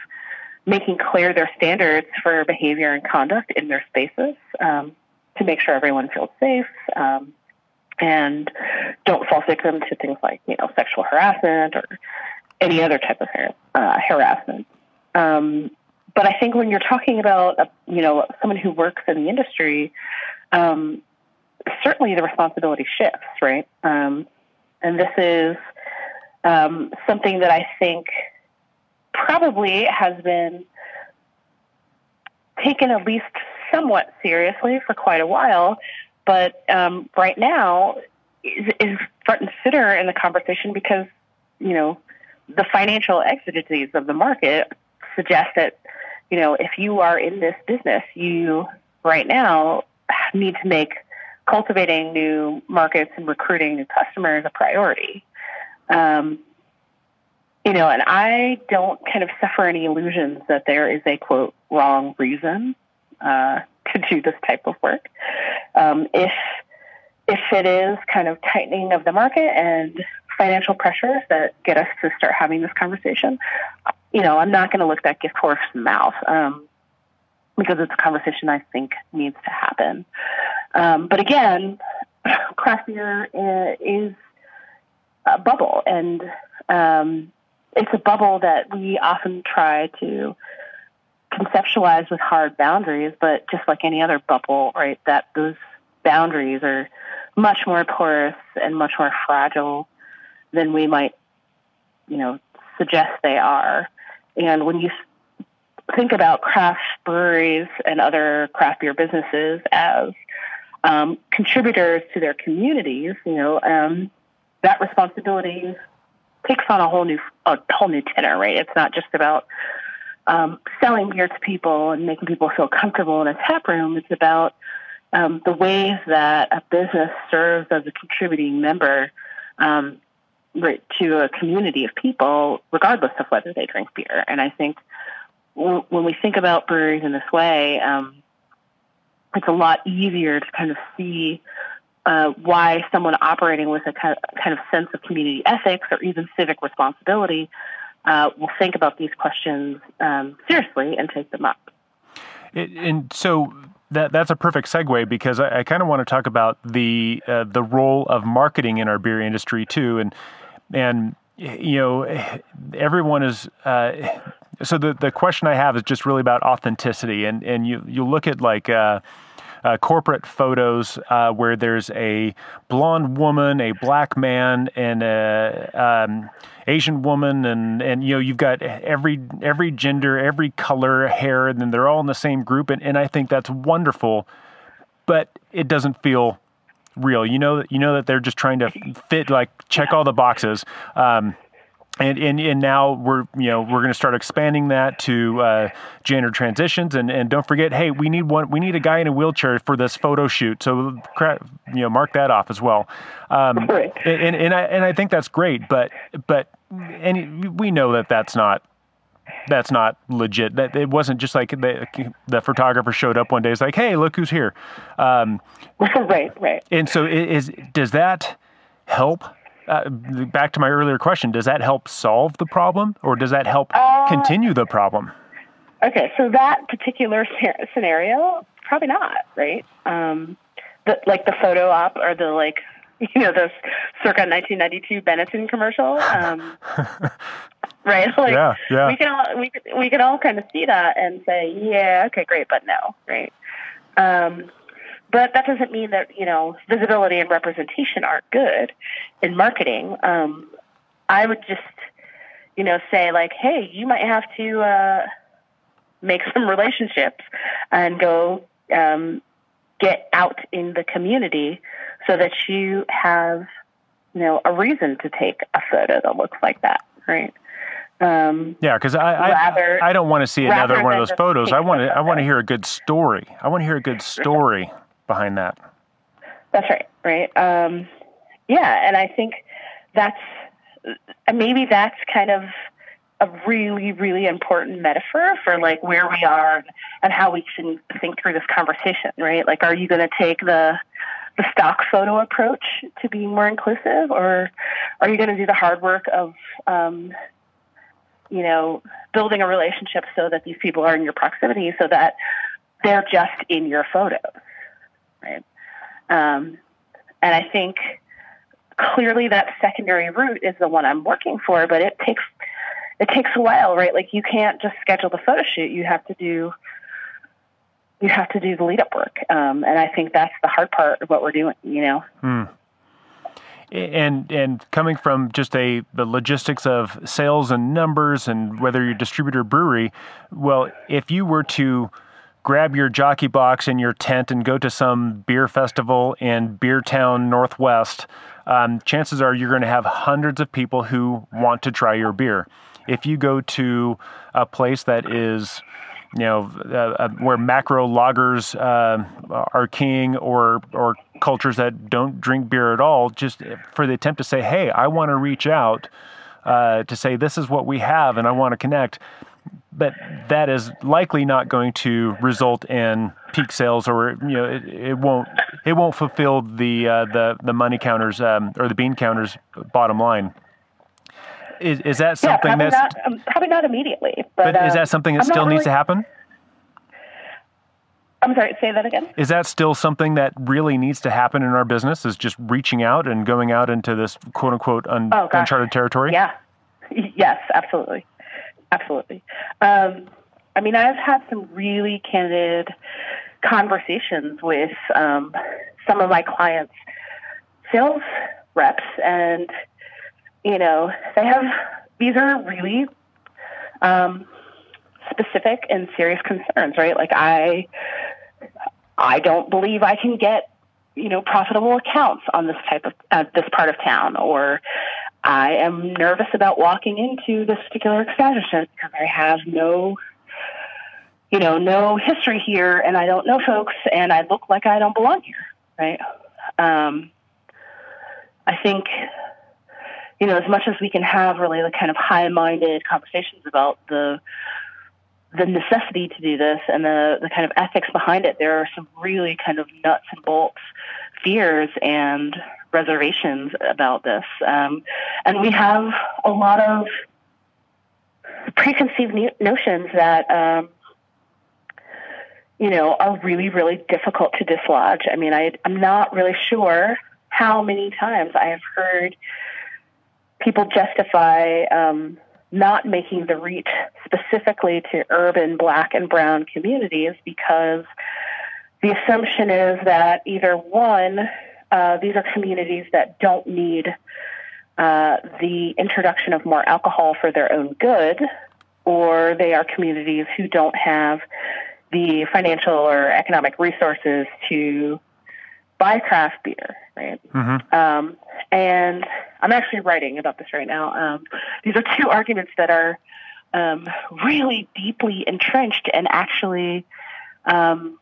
making clear their standards for behavior and conduct in their spaces um, to make sure everyone feels safe um, and don't fall victim to things like, you know, sexual harassment or any other type of uh, harassment. Um, but I think when you're talking about, a, you know, someone who works in the industry, um, certainly the responsibility shifts, right? Um, and this is um, something that I think probably has been taken at least somewhat seriously for quite a while, but um, right now is, is front and center in the conversation because, you know, the financial exigencies of the market suggest that you know, if you are in this business, you right now need to make cultivating new markets and recruiting new customers a priority. Um, you know, and I don't kind of suffer any illusions that there is a quote wrong reason uh, to do this type of work. Um, if if it is kind of tightening of the market and financial pressures that get us to start having this conversation, you know, I'm not going to look that gift horse in the mouth um, because it's a conversation I think needs to happen. Um, but again, craft beer is a bubble, and um, it's a bubble that we often try to conceptualize with hard boundaries. But just like any other bubble, right, that those boundaries are much more porous and much more fragile than we might, you know, suggest they are. And when you think about craft breweries and other craft beer businesses as um, contributors to their communities, you know, um, that responsibility takes on a whole new a whole new tenor, right? It's not just about um, selling beer to people and making people feel comfortable in a tap room. It's about um, the ways that a business serves as a contributing member um, to a community of people, regardless of whether they drink beer. And I think when we think about breweries in this way, um, it's a lot easier to kind of see uh, why someone operating with a kind of sense of community ethics or even civic responsibility uh, will think about these questions um, seriously and take them up. and so that that's a perfect segue because I, I kind of want to talk about the uh, the role of marketing in our beer industry too, and and you know everyone is uh, so the the question I have is just really about authenticity, and and you you look at like. Uh, uh, corporate photos uh, where there's a blonde woman, a black man, and a um, Asian woman, and and you know you've got every every gender, every color, hair, and then they're all in the same group, and, and I think that's wonderful, but it doesn't feel real. You know that you know that they're just trying to fit like check all the boxes. Um, and, and and now we're you know we're going to start expanding that to uh, gender transitions and, and don't forget hey we need one we need a guy in a wheelchair for this photo shoot so you know mark that off as well um, right. and, and I and I think that's great but but and we know that that's not that's not legit that it wasn't just like the the photographer showed up one day it's like hey look who's here um, right right and so is does that help uh, back to my earlier question, does that help solve the problem or does that help uh, continue the problem? Okay, so that particular scenario, probably not, right? Um, the, like the photo op or the like, you know, the circa 1992 Benetton commercial. Um, right? Like, yeah, yeah. we can all we we can all kind of see that and say, yeah, okay, great, but no, right? Um, but that doesn't mean that you know visibility and representation aren't good in marketing. Um, I would just you know say like, hey, you might have to uh, make some relationships and go um, get out in the community so that you have you know a reason to take a photo that looks like that, right? Um, yeah, because I, rather, I I don't want to see another one of those photos. I want to I want to hear a good story. I want to hear a good story behind that. That's right, right? Um, yeah, and I think that's maybe that's kind of a really, really important metaphor for like where we are and how we can think through this conversation, right? Like, are you going to take the the stock photo approach to being more inclusive, or are you going to do the hard work of, um, you know, building a relationship so that these people are in your proximity, so that they're just in your photos, right? Um, and I think clearly that secondary route is the one I'm working for, but it takes it takes a while, right? Like you can't just schedule the photo shoot. You have to do you have to do the lead up work, um, and I think that's the hard part of what we're doing. You know. Hmm. And and coming from just a the logistics of sales and numbers and whether you're distributor brewery, well, if you were to grab your jockey box and your tent and go to some beer festival in Beer Town Northwest, um, chances are you're going to have hundreds of people who want to try your beer. If you go to a place that is you know, uh, uh, where macro lagers uh, are king, or or cultures that don't drink beer at all, just for the attempt to say, "Hey, I want to reach out uh, to say this is what we have, and I want to connect." but that is likely not going to result in peak sales, or you know, it, it won't it won't fulfill the uh, the the money counters um, or the bean counters bottom line. Is, is that something yeah, that's not, um, probably not immediately? But, but is that um, something that I'm still needs to happen? I'm sorry, say that again. Is that still something that really needs to happen in our business? Is just reaching out and going out into this quote unquote un- oh, uncharted territory? Yeah. Yes, absolutely. Absolutely. Um, I mean, I've had some really candid conversations with um, some of my clients' sales reps, and you know, they have these are really um, specific and serious concerns, right? Like I, I don't believe I can get you know profitable accounts on this type of uh, this part of town, or I am nervous about walking into this particular establishment because I have no, you know, no history here, and I don't know folks, and I look like I don't belong here, right? Um, I think, you know, as much as we can have really the kind of high-minded conversations about the the necessity to do this and the the kind of ethics behind it, there are some really kind of nuts and bolts fears and reservations about this. Um, and we have a lot of preconceived notions that, um, you know, are really, really difficult to dislodge. I mean, I, I'm not really sure how many times I have heard people justify um, not making the REACH specifically to urban black and brown communities because the assumption is that either one, uh, these are communities that don't need uh, the introduction of more alcohol for their own good, or they are communities who don't have the financial or economic resources to buy craft beer, right? Mm-hmm. Um, and I'm actually writing about this right now. Um, these are two arguments that are um, really deeply entrenched and actually um,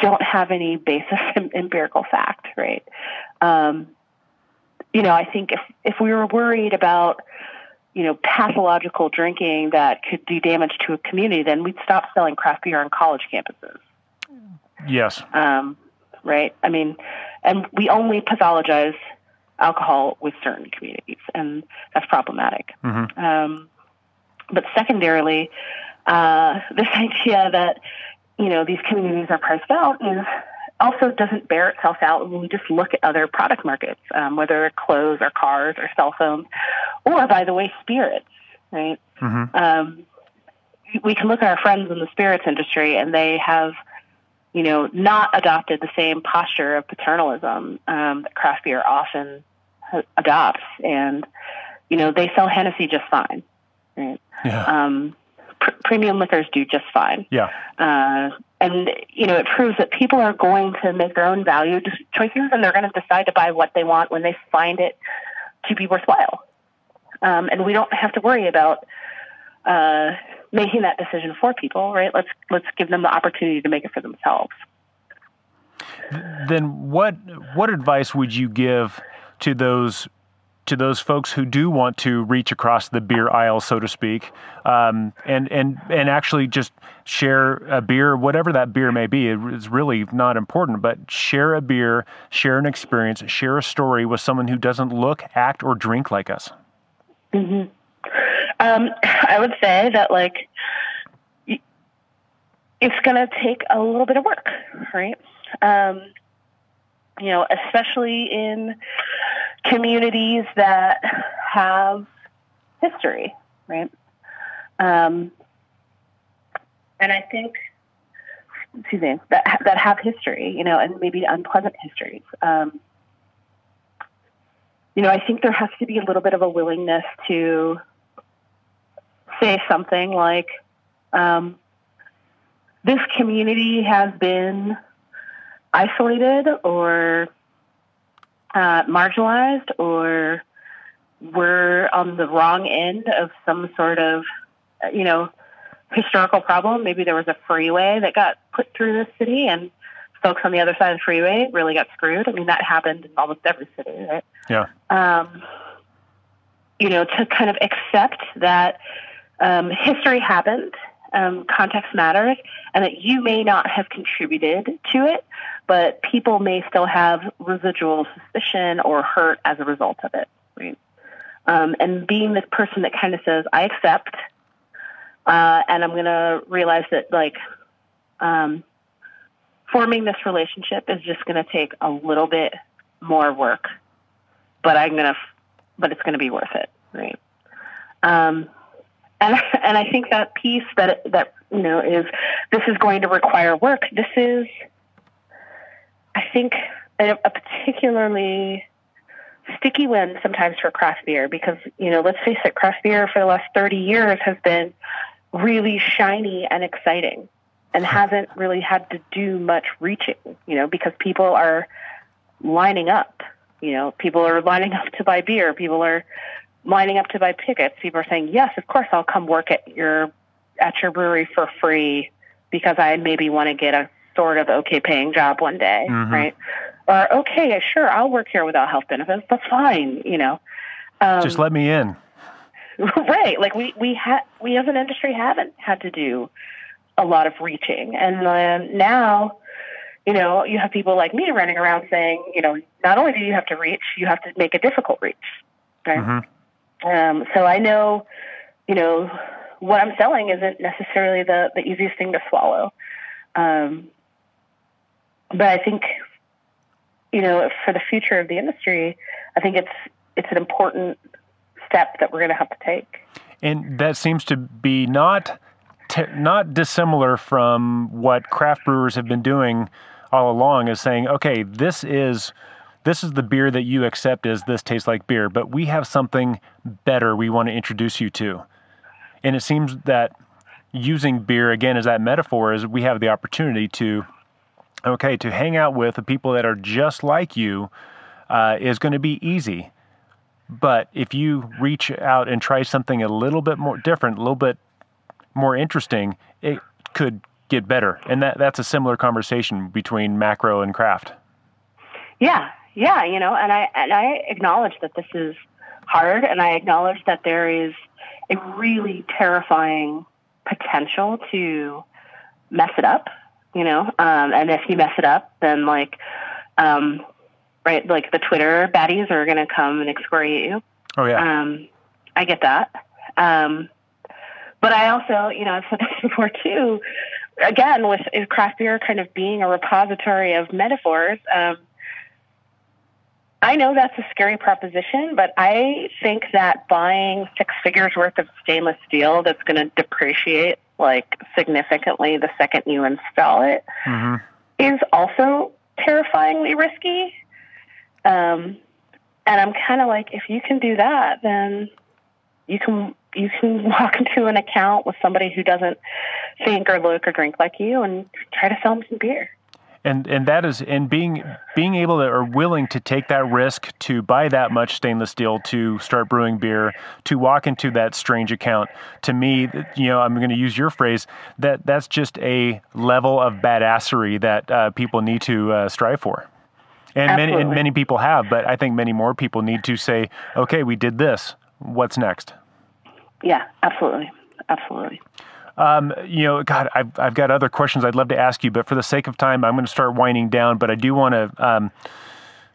don't have any basis in empirical fact, right? Um, you know, I think if if we were worried about you know pathological drinking that could do damage to a community, then we'd stop selling craft beer on college campuses. Yes. Um, right. I mean, and we only pathologize alcohol with certain communities, and that's problematic. Mm-hmm. Um, but secondarily, uh, this idea that you know these communities are priced out is also doesn't bear itself out when we just look at other product markets, um, whether they're clothes or cars or cell phones, or by the way, spirits. Right? Mm-hmm. Um, we can look at our friends in the spirits industry, and they have, you know, not adopted the same posture of paternalism um, that craft beer often adopts, and you know, they sell Hennessy just fine. Right? Yeah. Um, pr- premium liquors do just fine. Yeah. Uh, and you know, it proves that people are going to make their own value choices, and they're going to decide to buy what they want when they find it to be worthwhile. Um, and we don't have to worry about uh, making that decision for people, right? Let's let's give them the opportunity to make it for themselves. Then, what what advice would you give to those to those folks who do want to reach across the beer aisle, so to speak, um, and and and actually just share a beer, whatever that beer may be. It's really not important, but share a beer, share an experience, share a story with someone who doesn't look, act, or drink like us. Mm-hmm. Um, I would say that like it's going to take a little bit of work, right? Um, you know, especially in communities that have history, right? Um, and I think, excuse me, that that have history, you know, and maybe unpleasant histories. Um, you know, I think there has to be a little bit of a willingness to say something like, um, "This community has been isolated or uh, marginalized or we're on the wrong end of some sort of, you know, historical problem. Maybe there was a freeway that got put through the city and folks on the other side of the freeway really got screwed. I mean, that happened in almost every city, right? Yeah. Um, you know, to kind of accept that um, history happened, um, context matters, and that you may not have contributed to it, but people may still have residual suspicion or hurt as a result of it. Right? Um, and being this person that kind of says, I accept, uh, and I'm going to realize that, like, um, forming this relationship is just going to take a little bit more work, but I'm going to, but it's going to be worth it. Right. Um, and and I think that piece that that you know is this is going to require work. This is, I think, a, a particularly sticky one sometimes for craft beer because you know let's face it, craft beer for the last thirty years has been really shiny and exciting and hasn't really had to do much reaching. You know because people are lining up. You know people are lining up to buy beer. People are lining up to buy tickets. People are saying, "Yes, of course, I'll come work at your at your brewery for free because I maybe want to get a sort of okay paying job one day, mm-hmm. right?" Or, "Okay, sure, I'll work here without health benefits. That's fine," you know. Um, Just let me in. Right, like we we had we as an industry haven't had to do a lot of reaching, and uh, now you know, you have people like me running around saying, you know, not only do you have to reach, you have to make a difficult reach. Right? Mm-hmm. Um, so I know, you know, what I'm selling isn't necessarily the, the easiest thing to swallow. Um, but I think, you know, for the future of the industry, I think it's it's an important step that we're going to have to take. And that seems to be not t- not dissimilar from what craft brewers have been doing all along is saying, okay, this is this is the beer that you accept as this tastes like beer, but we have something better we want to introduce you to. And it seems that using beer again as that metaphor is we have the opportunity to okay to hang out with the people that are just like you uh, is going to be easy. But if you reach out and try something a little bit more different a little bit more interesting it could get better. And that that's a similar conversation between macro and craft. Yeah yeah you know and i and i acknowledge that this is hard and i acknowledge that there is a really terrifying potential to mess it up, you know. Um, and if you mess it up, then like, um, right, like the Twitter baddies are going to come and excoriate you. Oh yeah. Um, I get that. Um, but I also, you know, I've said this before too. Again, with craft beer kind of being a repository of metaphors, um, I know that's a scary proposition, but I think that buying six figures worth of stainless steel that's going to depreciate like significantly the second you install it mm-hmm. is also terrifyingly risky. Um, and I'm kind of like, if you can do that, then you can you can walk into an account with somebody who doesn't think or look or drink like you and try to sell them some beer and and that is and being being able to or willing to take that risk to buy that much stainless steel to start brewing beer to walk into that strange account to me you know i'm going to use your phrase that that's just a level of badassery that uh, people need to uh, strive for. And many and many people have but i think many more people need to say okay we did this. What's next? Yeah absolutely. Absolutely um, you know, God, I've, I've got other questions I'd love to ask you, but for the sake of time, I'm going to start winding down. But I do want to, um,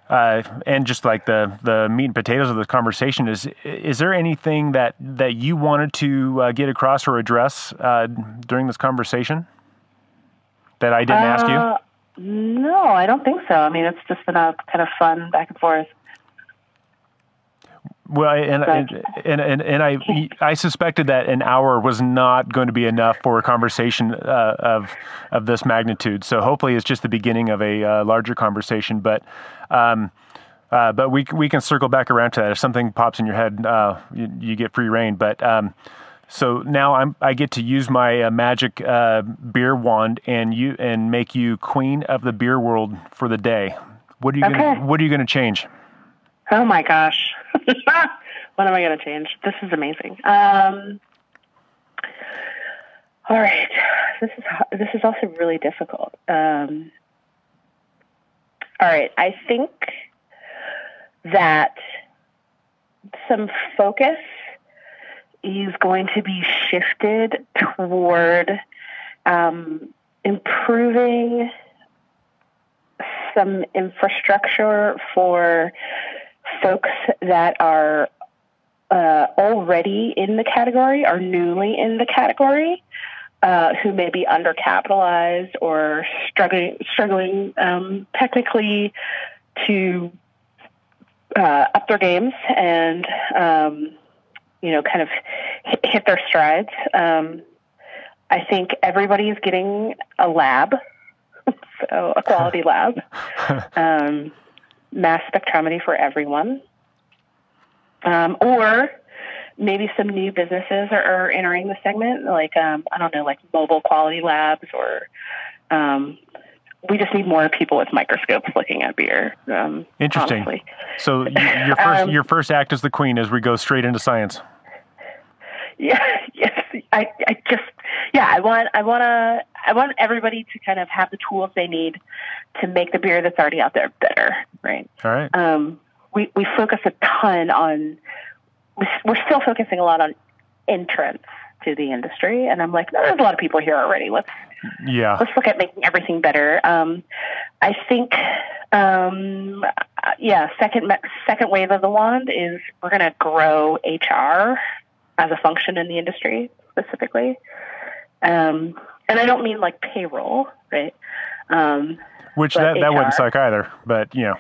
uh, and just like the the meat and potatoes of the conversation is, is there anything that that you wanted to uh, get across or address uh, during this conversation that I didn't ask you? Uh, no, I don't think so. I mean, it's just been a kind of fun back and forth. Well, and, and, and and I I suspected that an hour was not going to be enough for a conversation uh, of of this magnitude. So hopefully, it's just the beginning of a uh, larger conversation. But um, uh, but we we can circle back around to that. If something pops in your head, uh, you, you, get free reign. But um, so now I'm I get to use my uh, magic uh, beer wand and you and make you queen of the beer world for the day. What are you okay. gonna What are you gonna change? Oh my gosh. what am I going to change? This is amazing. Um, all right. This is this is also really difficult. Um, all right. I think that some focus is going to be shifted toward um, improving some infrastructure for folks that are uh, already in the category or newly in the category uh, who may be undercapitalized or struggling struggling um, technically to uh, up their games and um, you know kind of hit, hit their strides. Um, I think everybody is getting a lab, so a quality lab. Mass spectrometry for everyone. Um, or maybe some new businesses are, are entering the segment, like, um, I don't know, like mobile quality labs or um, we just need more people with microscopes looking at beer. Um, Interesting. Honestly. So your first um, your first act as the queen as we go straight into science. Yeah. Yes. I, I just yeah. I want I want to I want everybody to kind of have the tools they need to make the beer that's already out there better, right? All right. Um, we we focus a ton on we're still focusing a lot on entrance to the industry, and I'm like, no, there's a lot of people here already. Let's yeah, let's look at making everything better. Um, I think, um, yeah, second second wave of the wand is we're going to grow HR as a function in the industry specifically. Um, and I don't mean like payroll, right? Um, Which that, that wouldn't suck either, but you know,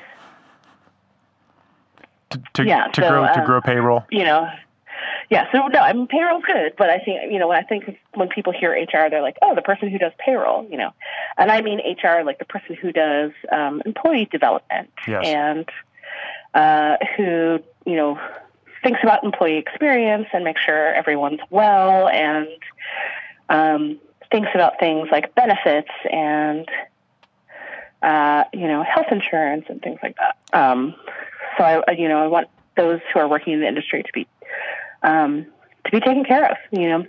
to, to, yeah, to so, grow uh, to grow payroll. You know, yeah, so no, I mean payroll's good, but I think you know when I think when people hear HR, they're like, oh, the person who does payroll, you know, and I mean HR like the person who does um, employee development yes. and uh, who you know thinks about employee experience and makes sure everyone's well and um, thinks about things like benefits and uh, you know health insurance and things like that. Um, so I you know I want those who are working in the industry to be um, to be taken care of. You know,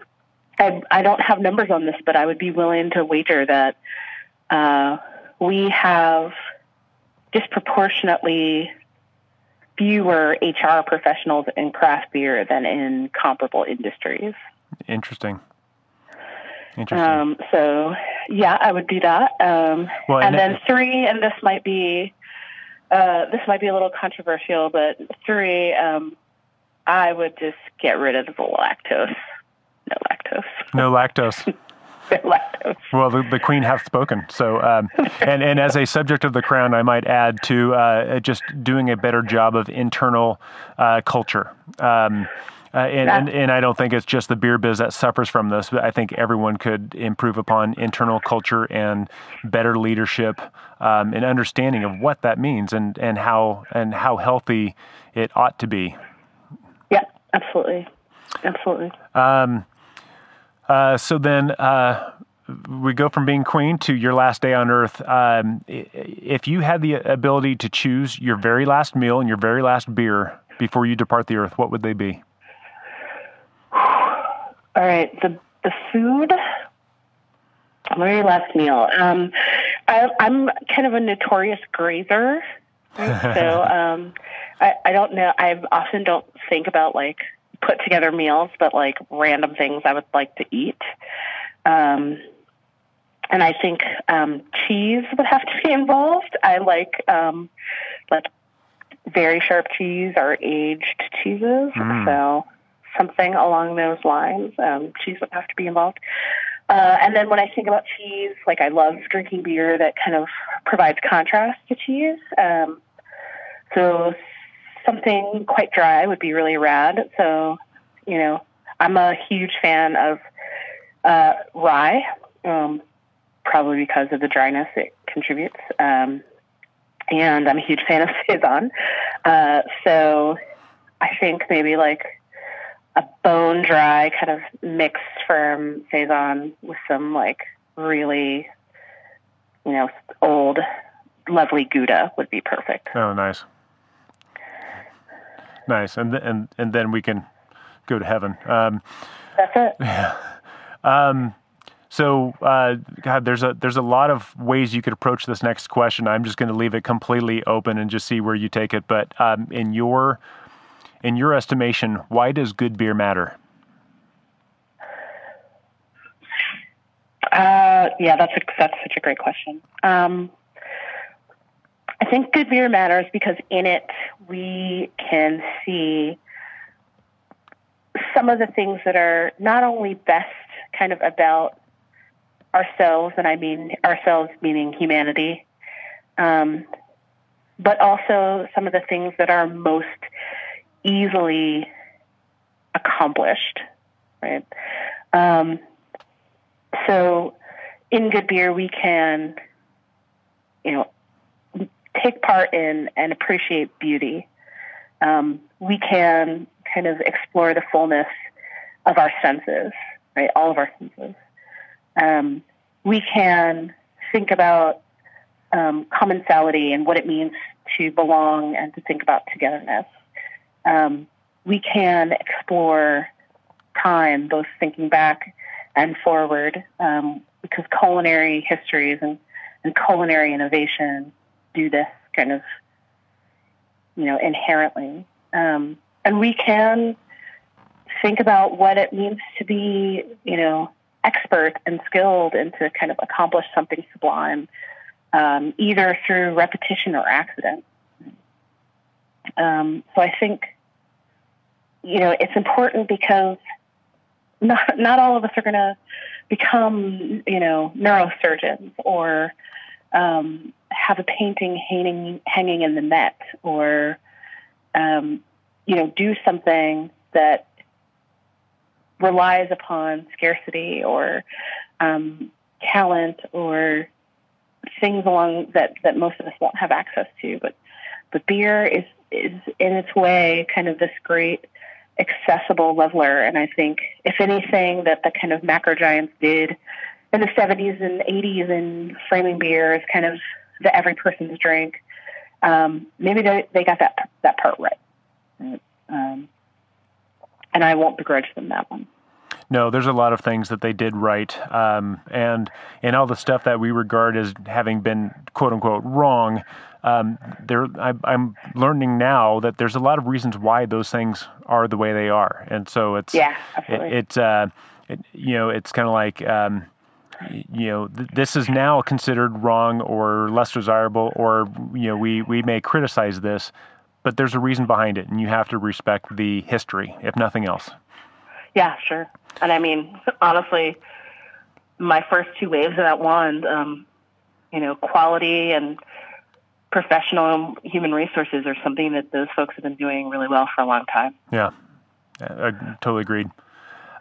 I, I don't have numbers on this, but I would be willing to wager that uh, we have disproportionately fewer HR professionals in craft beer than in comparable industries. Interesting. Interesting. Um, so, yeah, I would do that. Um, well, and, and then three, and this might be uh, this might be a little controversial, but three, um, I would just get rid of the lactose. No lactose. No lactose. no lactose. Well, the, the, queen hath spoken. So, um, and and as a subject of the crown, I might add to uh, just doing a better job of internal uh, culture. Uh, and, and, and I don't think it's just the beer biz that suffers from this, but I think everyone could improve upon internal culture and better leadership um, and understanding of what that means and, and how and how healthy it ought to be. Yeah, absolutely, absolutely. Um, uh, so then. Uh, we go from being queen to your last day on earth. Um, if you had the ability to choose your very last meal and your very last beer before you depart the earth, what would they be? All right, the the food. Very last meal. Um, I, am kind of a notorious grazer, right? so um, I, I don't know. I often don't think about like put together meals, but like random things I would like to eat. Um, and I think um, cheese would have to be involved. I like um, like very sharp cheese or aged cheeses. Mm. So something along those lines. Um, cheese would have to be involved. Uh, and then when I think about cheese, like I love drinking beer that kind of provides contrast to cheese. Um, so something quite dry would be really rad. So, you know, I'm a huge fan of uh, rye, um, probably because of the dryness it contributes. Um, and I'm a huge fan of saison. Uh, so I think maybe like a bone dry kind of mixed ferm saison with some like really, you know, old, lovely Gouda would be perfect. Oh, nice, nice, and th- and and then we can go to heaven. Um, That's it. Yeah. Um, so, uh, God, there's a there's a lot of ways you could approach this next question. I'm just going to leave it completely open and just see where you take it. But um, in your in your estimation, why does good beer matter? Uh, yeah, that's a, that's such a great question. Um, I think good beer matters because in it we can see some of the things that are not only best kind of about ourselves, and I mean ourselves meaning humanity, um, but also some of the things that are most easily accomplished, right? Um, so in good beer, we can, you know, take part in and appreciate beauty. Um, we can kind of explore the fullness of our senses, right? All of our senses. Um, we can think about um, commensality and what it means to belong and to think about togetherness um, we can explore time, both thinking back and forward, um, because culinary histories and, and culinary innovation do this kind of, you know, inherently. Um, and we can think about what it means to be, you know, expert and skilled and to kind of accomplish something sublime, um, either through repetition or accident. Um, so I think you know, it's important because not not all of us are going to become, you know, neurosurgeons or um, have a painting hanging hanging in the Met or um, you know do something that relies upon scarcity or um, talent or things along that, that most of us won't have access to. But but beer is is in its way kind of this great accessible leveler. And I think if anything that the kind of macro giants did in the 70s and 80s in framing beer is kind of the every person's drink. Um, maybe they, they got that that part right. Um, and I won't begrudge them that one. No, there's a lot of things that they did right, um, and and all the stuff that we regard as having been quote unquote wrong. Um, there, I, am learning now that there's a lot of reasons why those things are the way they are, and so it's yeah, absolutely. It, it's uh, it, you know, it's kind of like. Um, you know, th- this is now considered wrong or less desirable, or you know, we we may criticize this, but there's a reason behind it, and you have to respect the history, if nothing else. Yeah, sure. And I mean, honestly, my first two waves of that wand, um, you know, quality and professional human resources are something that those folks have been doing really well for a long time. Yeah, I totally agreed.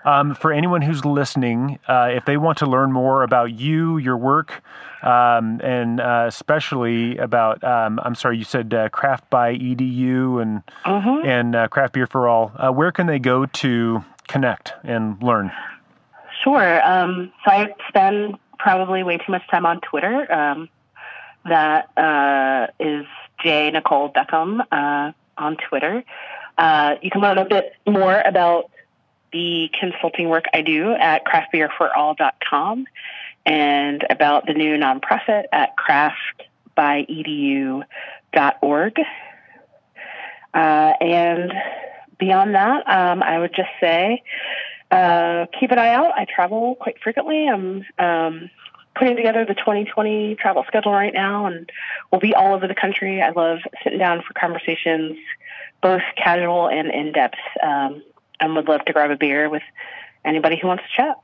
Um, for anyone who's listening, uh, if they want to learn more about you, your work, um, and uh, especially about, um, I'm sorry, you said uh, Craft by EDU and mm-hmm. and uh, Craft Beer for All. Uh, where can they go to connect and learn? Sure. Um, so I spend probably way too much time on Twitter. That uh, is J Nikol Beckham on Twitter. you can learn a bit more about the consulting work I do at craftbeerforall.com and about the new nonprofit at craftbyedu.org. Uh, and beyond that, um, I would just say uh, keep an eye out. I travel quite frequently. I'm um, putting together the 2020 travel schedule right now, and we'll be all over the country. I love sitting down for conversations, both casual and in depth. Um, and would love to grab a beer with anybody who wants to chat.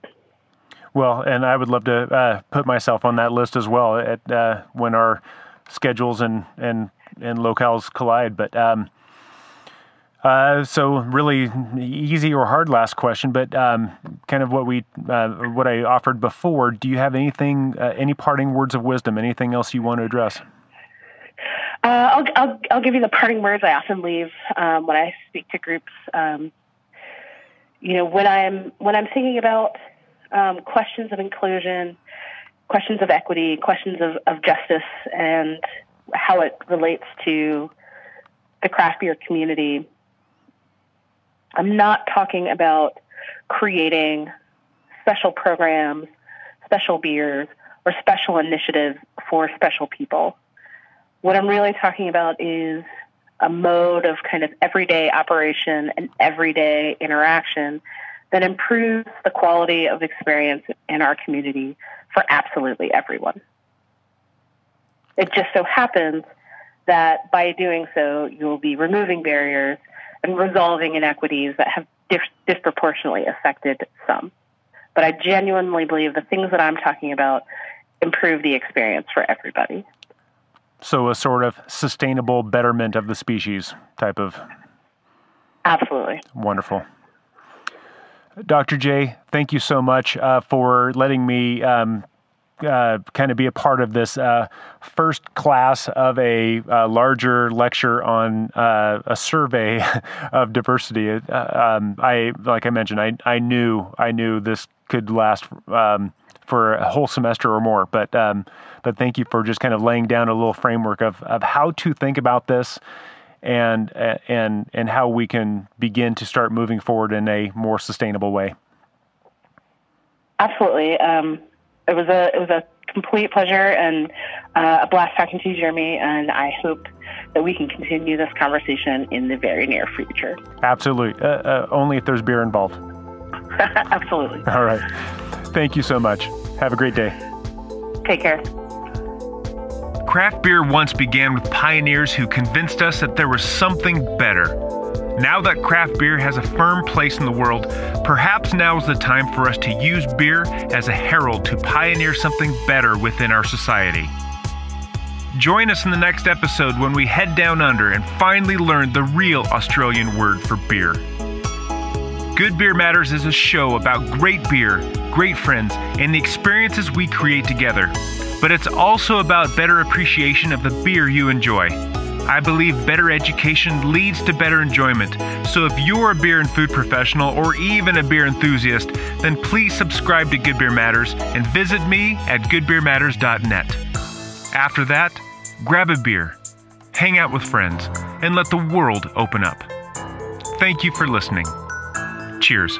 Well, and I would love to uh, put myself on that list as well at uh, when our schedules and and and locales collide. But um, uh, so really easy or hard last question, but um, kind of what we uh, what I offered before. Do you have anything, uh, any parting words of wisdom? Anything else you want to address? Uh, I'll, I'll, I'll give you the parting words I often leave um, when I speak to groups. Um, you know, when I'm when I'm thinking about um, questions of inclusion, questions of equity, questions of, of justice, and how it relates to the craft beer community, I'm not talking about creating special programs, special beers, or special initiatives for special people. What I'm really talking about is a mode of kind of everyday operation and everyday interaction that improves the quality of experience in our community for absolutely everyone. It just so happens that by doing so, you'll be removing barriers and resolving inequities that have dis- disproportionately affected some. But I genuinely believe the things that I'm talking about improve the experience for everybody. So a sort of sustainable betterment of the species type of. Absolutely. Wonderful. Dr. J, thank you so much uh, for letting me um, uh, kind of be a part of this uh, first class of a uh, larger lecture on uh, a survey of diversity. Uh, um, I, like I mentioned, I, I knew I knew this could last um, for a whole semester or more, but um, but thank you for just kind of laying down a little framework of, of how to think about this and and and how we can begin to start moving forward in a more sustainable way. Absolutely, um, it was a it was a complete pleasure and uh, a blast talking to you, Jeremy. And I hope that we can continue this conversation in the very near future. Absolutely, uh, uh, only if there's beer involved. Absolutely. All right. Thank you so much. Have a great day. Take care. Craft beer once began with pioneers who convinced us that there was something better. Now that craft beer has a firm place in the world, perhaps now is the time for us to use beer as a herald to pioneer something better within our society. Join us in the next episode when we head down under and finally learn the real Australian word for beer. Good Beer Matters is a show about great beer, great friends, and the experiences we create together. But it's also about better appreciation of the beer you enjoy. I believe better education leads to better enjoyment. So if you're a beer and food professional or even a beer enthusiast, then please subscribe to Good Beer Matters and visit me at goodbeermatters.net. After that, grab a beer, hang out with friends, and let the world open up. Thank you for listening. Cheers.